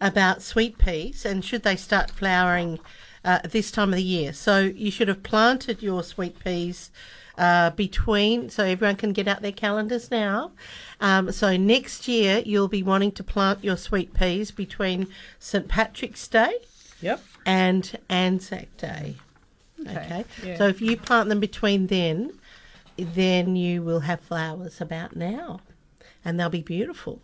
about sweet peas and should they start flowering uh, this time of the year. So you should have planted your sweet peas uh, between, so everyone can get out their calendars now. Um, so next year you'll be wanting to plant your sweet peas between St Patrick's Day Yep. and Anzac Day. Okay, Okay. yeah. So if you plant them between then, then you will have flowers about now, and they'll be beautiful,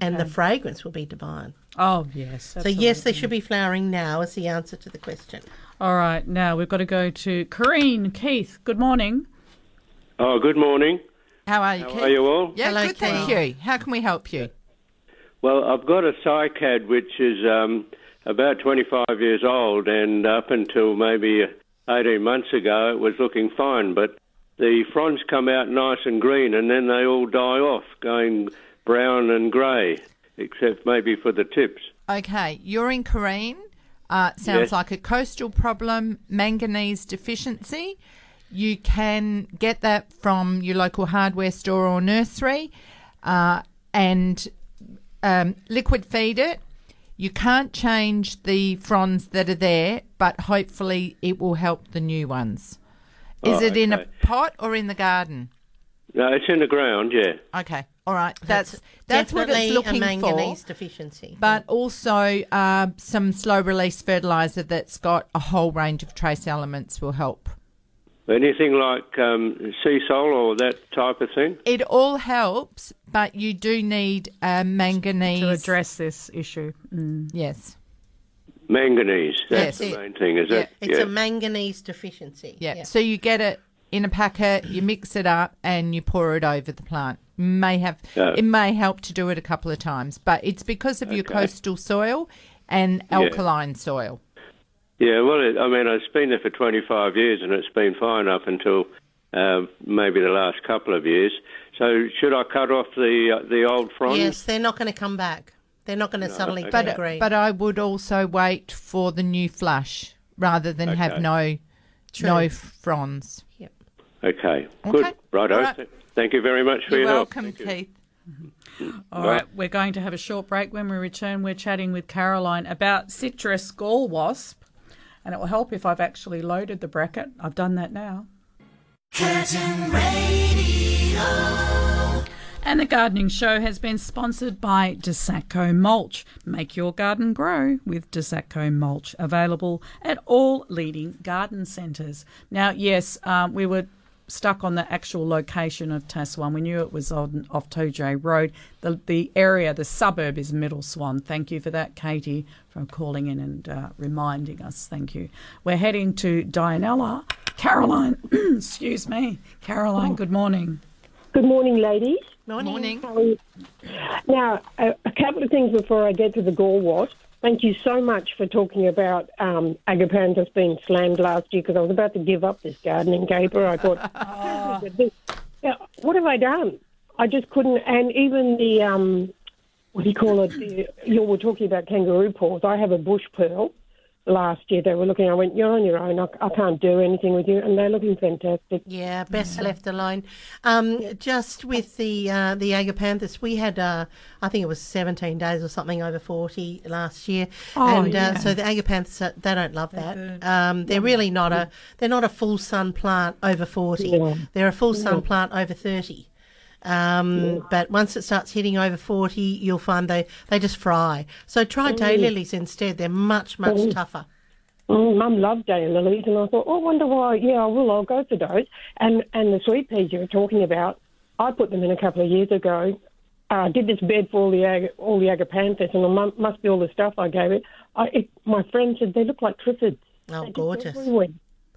and the fragrance will be divine. Oh yes. So yes, they should be flowering now. Is the answer to the question. All right. Now we've got to go to Corrine Keith. Good morning. Oh, good morning. How are you, How Keith? are you all? Yeah, Hello, good. Thank Keith. you. How can we help you? Well, I've got a cycad which is um, about 25 years old, and up until maybe 18 months ago, it was looking fine. But the fronds come out nice and green, and then they all die off, going brown and grey, except maybe for the tips. Okay, you're in Corrine. Uh, sounds Yes. like a coastal problem, manganese deficiency. You can get that from your local hardware store or nursery uh, and um, liquid feed it. You can't change the fronds that are there, but hopefully it will help the new ones. Is Oh, it in a pot or in the garden? No, it's in the ground, yeah. Okay, all right. That's that's, what definitely it's looking a manganese for. deficiency. But also uh, some slow release fertilizer that's got a whole range of trace elements will help. Anything like um, sea salt or that type of thing? It all helps, but you do need uh, manganese To address this issue. Mm. Yes. Manganese, that's Yes. the main thing, is it? It's yeah. a manganese deficiency. Yeah. So you get it in a packet, you mix it up, and you pour it over the plant. May have Yeah. it may help to do it a couple of times, but it's because of your coastal soil and Yeah. alkaline soil. Yeah, well, it, I mean, it's been there for 25 years and it's been fine up until uh, maybe the last couple of years. So, should I cut off the uh, the old fronds? Yes, they're not going to come back. They're not going to suddenly okay. But green. but I would also wait for the new flush rather than have no True. no fronds. Okay, Okay, good. Righto. all right. Thank you very much for You're your help. welcome, Keith. All right, we're going to have a short break. When we return, we're chatting with Caroline about citrus gall wasp, and it will help if I've actually loaded the bracket. I've done that now. Curtin Radio. And the gardening show has been sponsored by Desatco Mulch. Make your garden grow with Desatco Mulch, available at all leading garden centres. Now, yes, um, we were stuck on the actual location of Taswan. We knew it was on off Toodyay Road. The the area, the suburb, is Middle Swan. Thank you for that, Katie, for calling in and uh, reminding us. Thank you. We're heading to Dianella. Caroline, (clears throat) excuse me, Caroline. Good morning. Good morning, ladies. Morning. How are you? Now, a, a couple of things before I get to the gall wasp. Thank you so much for talking about um, agapanthus being slammed last year because I was about to give up this gardening caper. I thought, (laughs) Yeah, what have I done? I just couldn't. And even the, um, what do you call it? The, you were talking about kangaroo paws. I have a bush pearl last year. They were looking. I went, "You're on your own. I, I can't do anything with you," and they're looking fantastic. Yeah, best left alone. Um, just with the uh, the agapanthus, we had uh, I think it was 17 days or something over 40 last year, Oh, and yeah. uh, so the agapanthus uh, they don't love that. Um, they're really not a they're not a full sun plant over 40. Yeah. They're a full sun Yeah. plant over 30. Um, But once it starts hitting over 40, you'll find they, they just fry. So try Mm. daylilies instead. They're much, much Mm. tougher. Mm, Mum loved daylilies, and I thought, oh, I wonder why. Yeah, I will. I'll go for those. And and the sweet peas you were talking about, I put them in a couple of years ago. I uh, did this bed for all the ag- all the agapanthus, and it must be all the stuff I gave it. I, it my friend said they look like triffids. Oh, They're just gorgeous. Everywhere,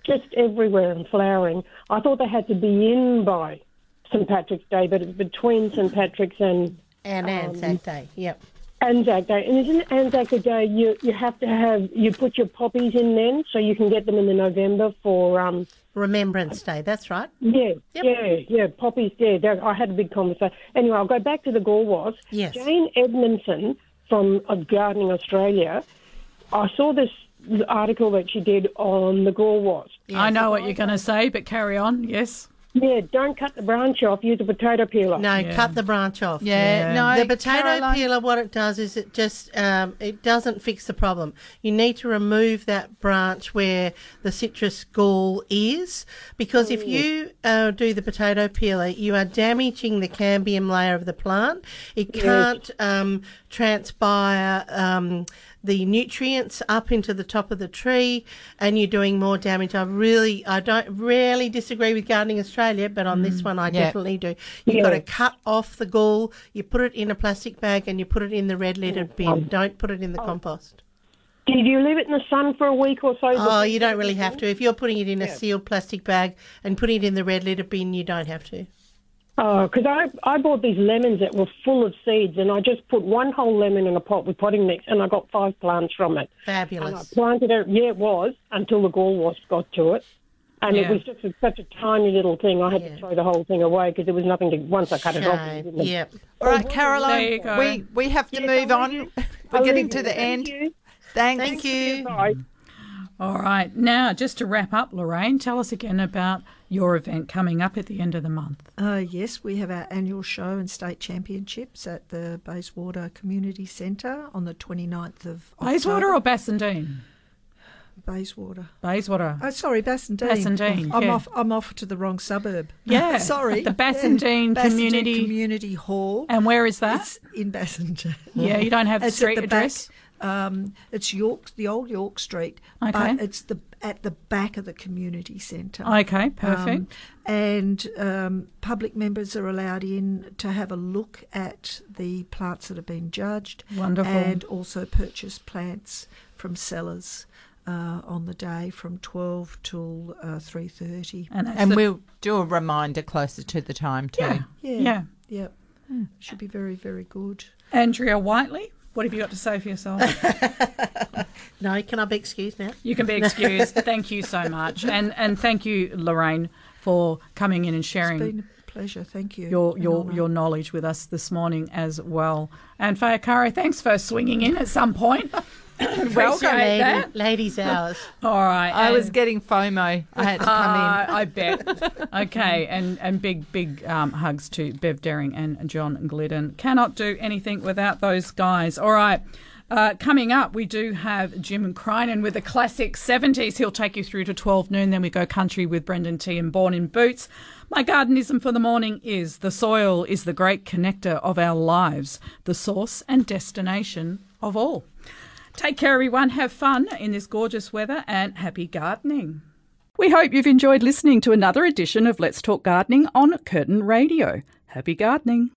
just everywhere and flowering. I thought they had to be in by St Patrick's Day, but it's between St Patrick's and And um, Anzac Day, yep. Anzac Day, and isn't Anzac Day? You you have to have you put your poppies in then, so you can get them in the November for um, Remembrance Day. That's right. Yeah, yeah, yeah. Poppies. Yeah, I had a big conversation. Anyway, I'll go back to the gall wasp. Yes. Jane Edmondson from Gardening Australia. I saw this article that she did on the gall wasp. I know what you're going to say, but carry on. Yes. Yeah, don't cut the branch off. Use a potato peeler. No, cut the branch off. Yeah, no, The potato Caroline- peeler, what it does is it just um, it doesn't fix the problem. You need to remove that branch where the citrus gall is, because if you uh, do the potato peeler, you are damaging the cambium layer of the plant. It can't um, transpire. Um, the nutrients up into the top of the tree, and you're doing more damage. I really, I don't really disagree with Gardening Australia, but on this mm, one, I Yeah. definitely do. You've Yeah. got to cut off the gall, you put it in a plastic bag, and you put it in the red lidded oh, bin. Oh. Don't put it in the oh. compost. Did you leave it in the sun for a week or so? Oh, you don't really have to. If you're putting it in a sealed plastic bag and putting it in the red lidded bin, you don't have to. Oh, because I, I bought these lemons that were full of seeds, and I just put one whole lemon in a pot with potting mix, and I got five plants from it. Fabulous. And I planted it. Yeah, it was until the gall wasp got to it, and Yeah. it was just a, such a tiny little thing. I had to throw the whole thing away because there was nothing to. Once I cut it off, Shame. it didn't- Yep. All right, Caroline, we, we have to Yes, move on. (laughs) We're I'll getting to the Thank end. you. Thanks. Thank you. Bye. All right. Now, just to wrap up, Lorraine, tell us again about your event coming up at the end of the month. Uh, yes, we have our annual show and state championships at the Bayswater Community Centre on the 29th of Bayswater October. or Bassendean? Bayswater. Bayswater. Oh, sorry, Bassendean. Bassendean, I'm yeah. off. I'm off to the wrong suburb. (laughs) Yeah, sorry. the Bassendean Yeah. Community- Community Hall. And where is that? It's in Bassendean. Yeah, you don't have the It's street the address? Back, um, it's York, the old York Street. Okay. But it's the at the back of the community centre. Okay, perfect. Um, and um, public members are allowed in to have a look at the plants that have been judged. Wonderful. And also purchase plants from sellers. Uh, on the day from 12 till uh, 3.30 And And the- we'll do a reminder closer to the time too. Yeah. yeah Yeah. yeah should be very very good Andrea Whiteley, what have you got to say for yourself? (laughs) No, can I be excused now? You can be excused. thank you so much, (laughs) and and thank you, Lorraine, for coming in and sharing it's been a pleasure thank you your your your knowledge with us this morning as well. And Faye Arcaro, thanks for swinging in at some point. Appreciate Lady- ladies' hours. (laughs) All right, I was getting FOMO. I had to come Ah, in. I bet. Okay, and and big big um, hugs to Bev Daring and John Glidden. Cannot do anything without those guys. All right. Uh, coming up, we do have Jim Crinan with the classic 70s. He'll take you through to 12 noon. Then we go country with Brendan T and Born in Boots. My gardenism for the morning is the soil is the great connector of our lives, the source and destination of all. Take care, everyone. Have fun in this gorgeous weather and happy gardening. We hope you've enjoyed listening to another edition of Let's Talk Gardening on Curtin Radio. Happy gardening.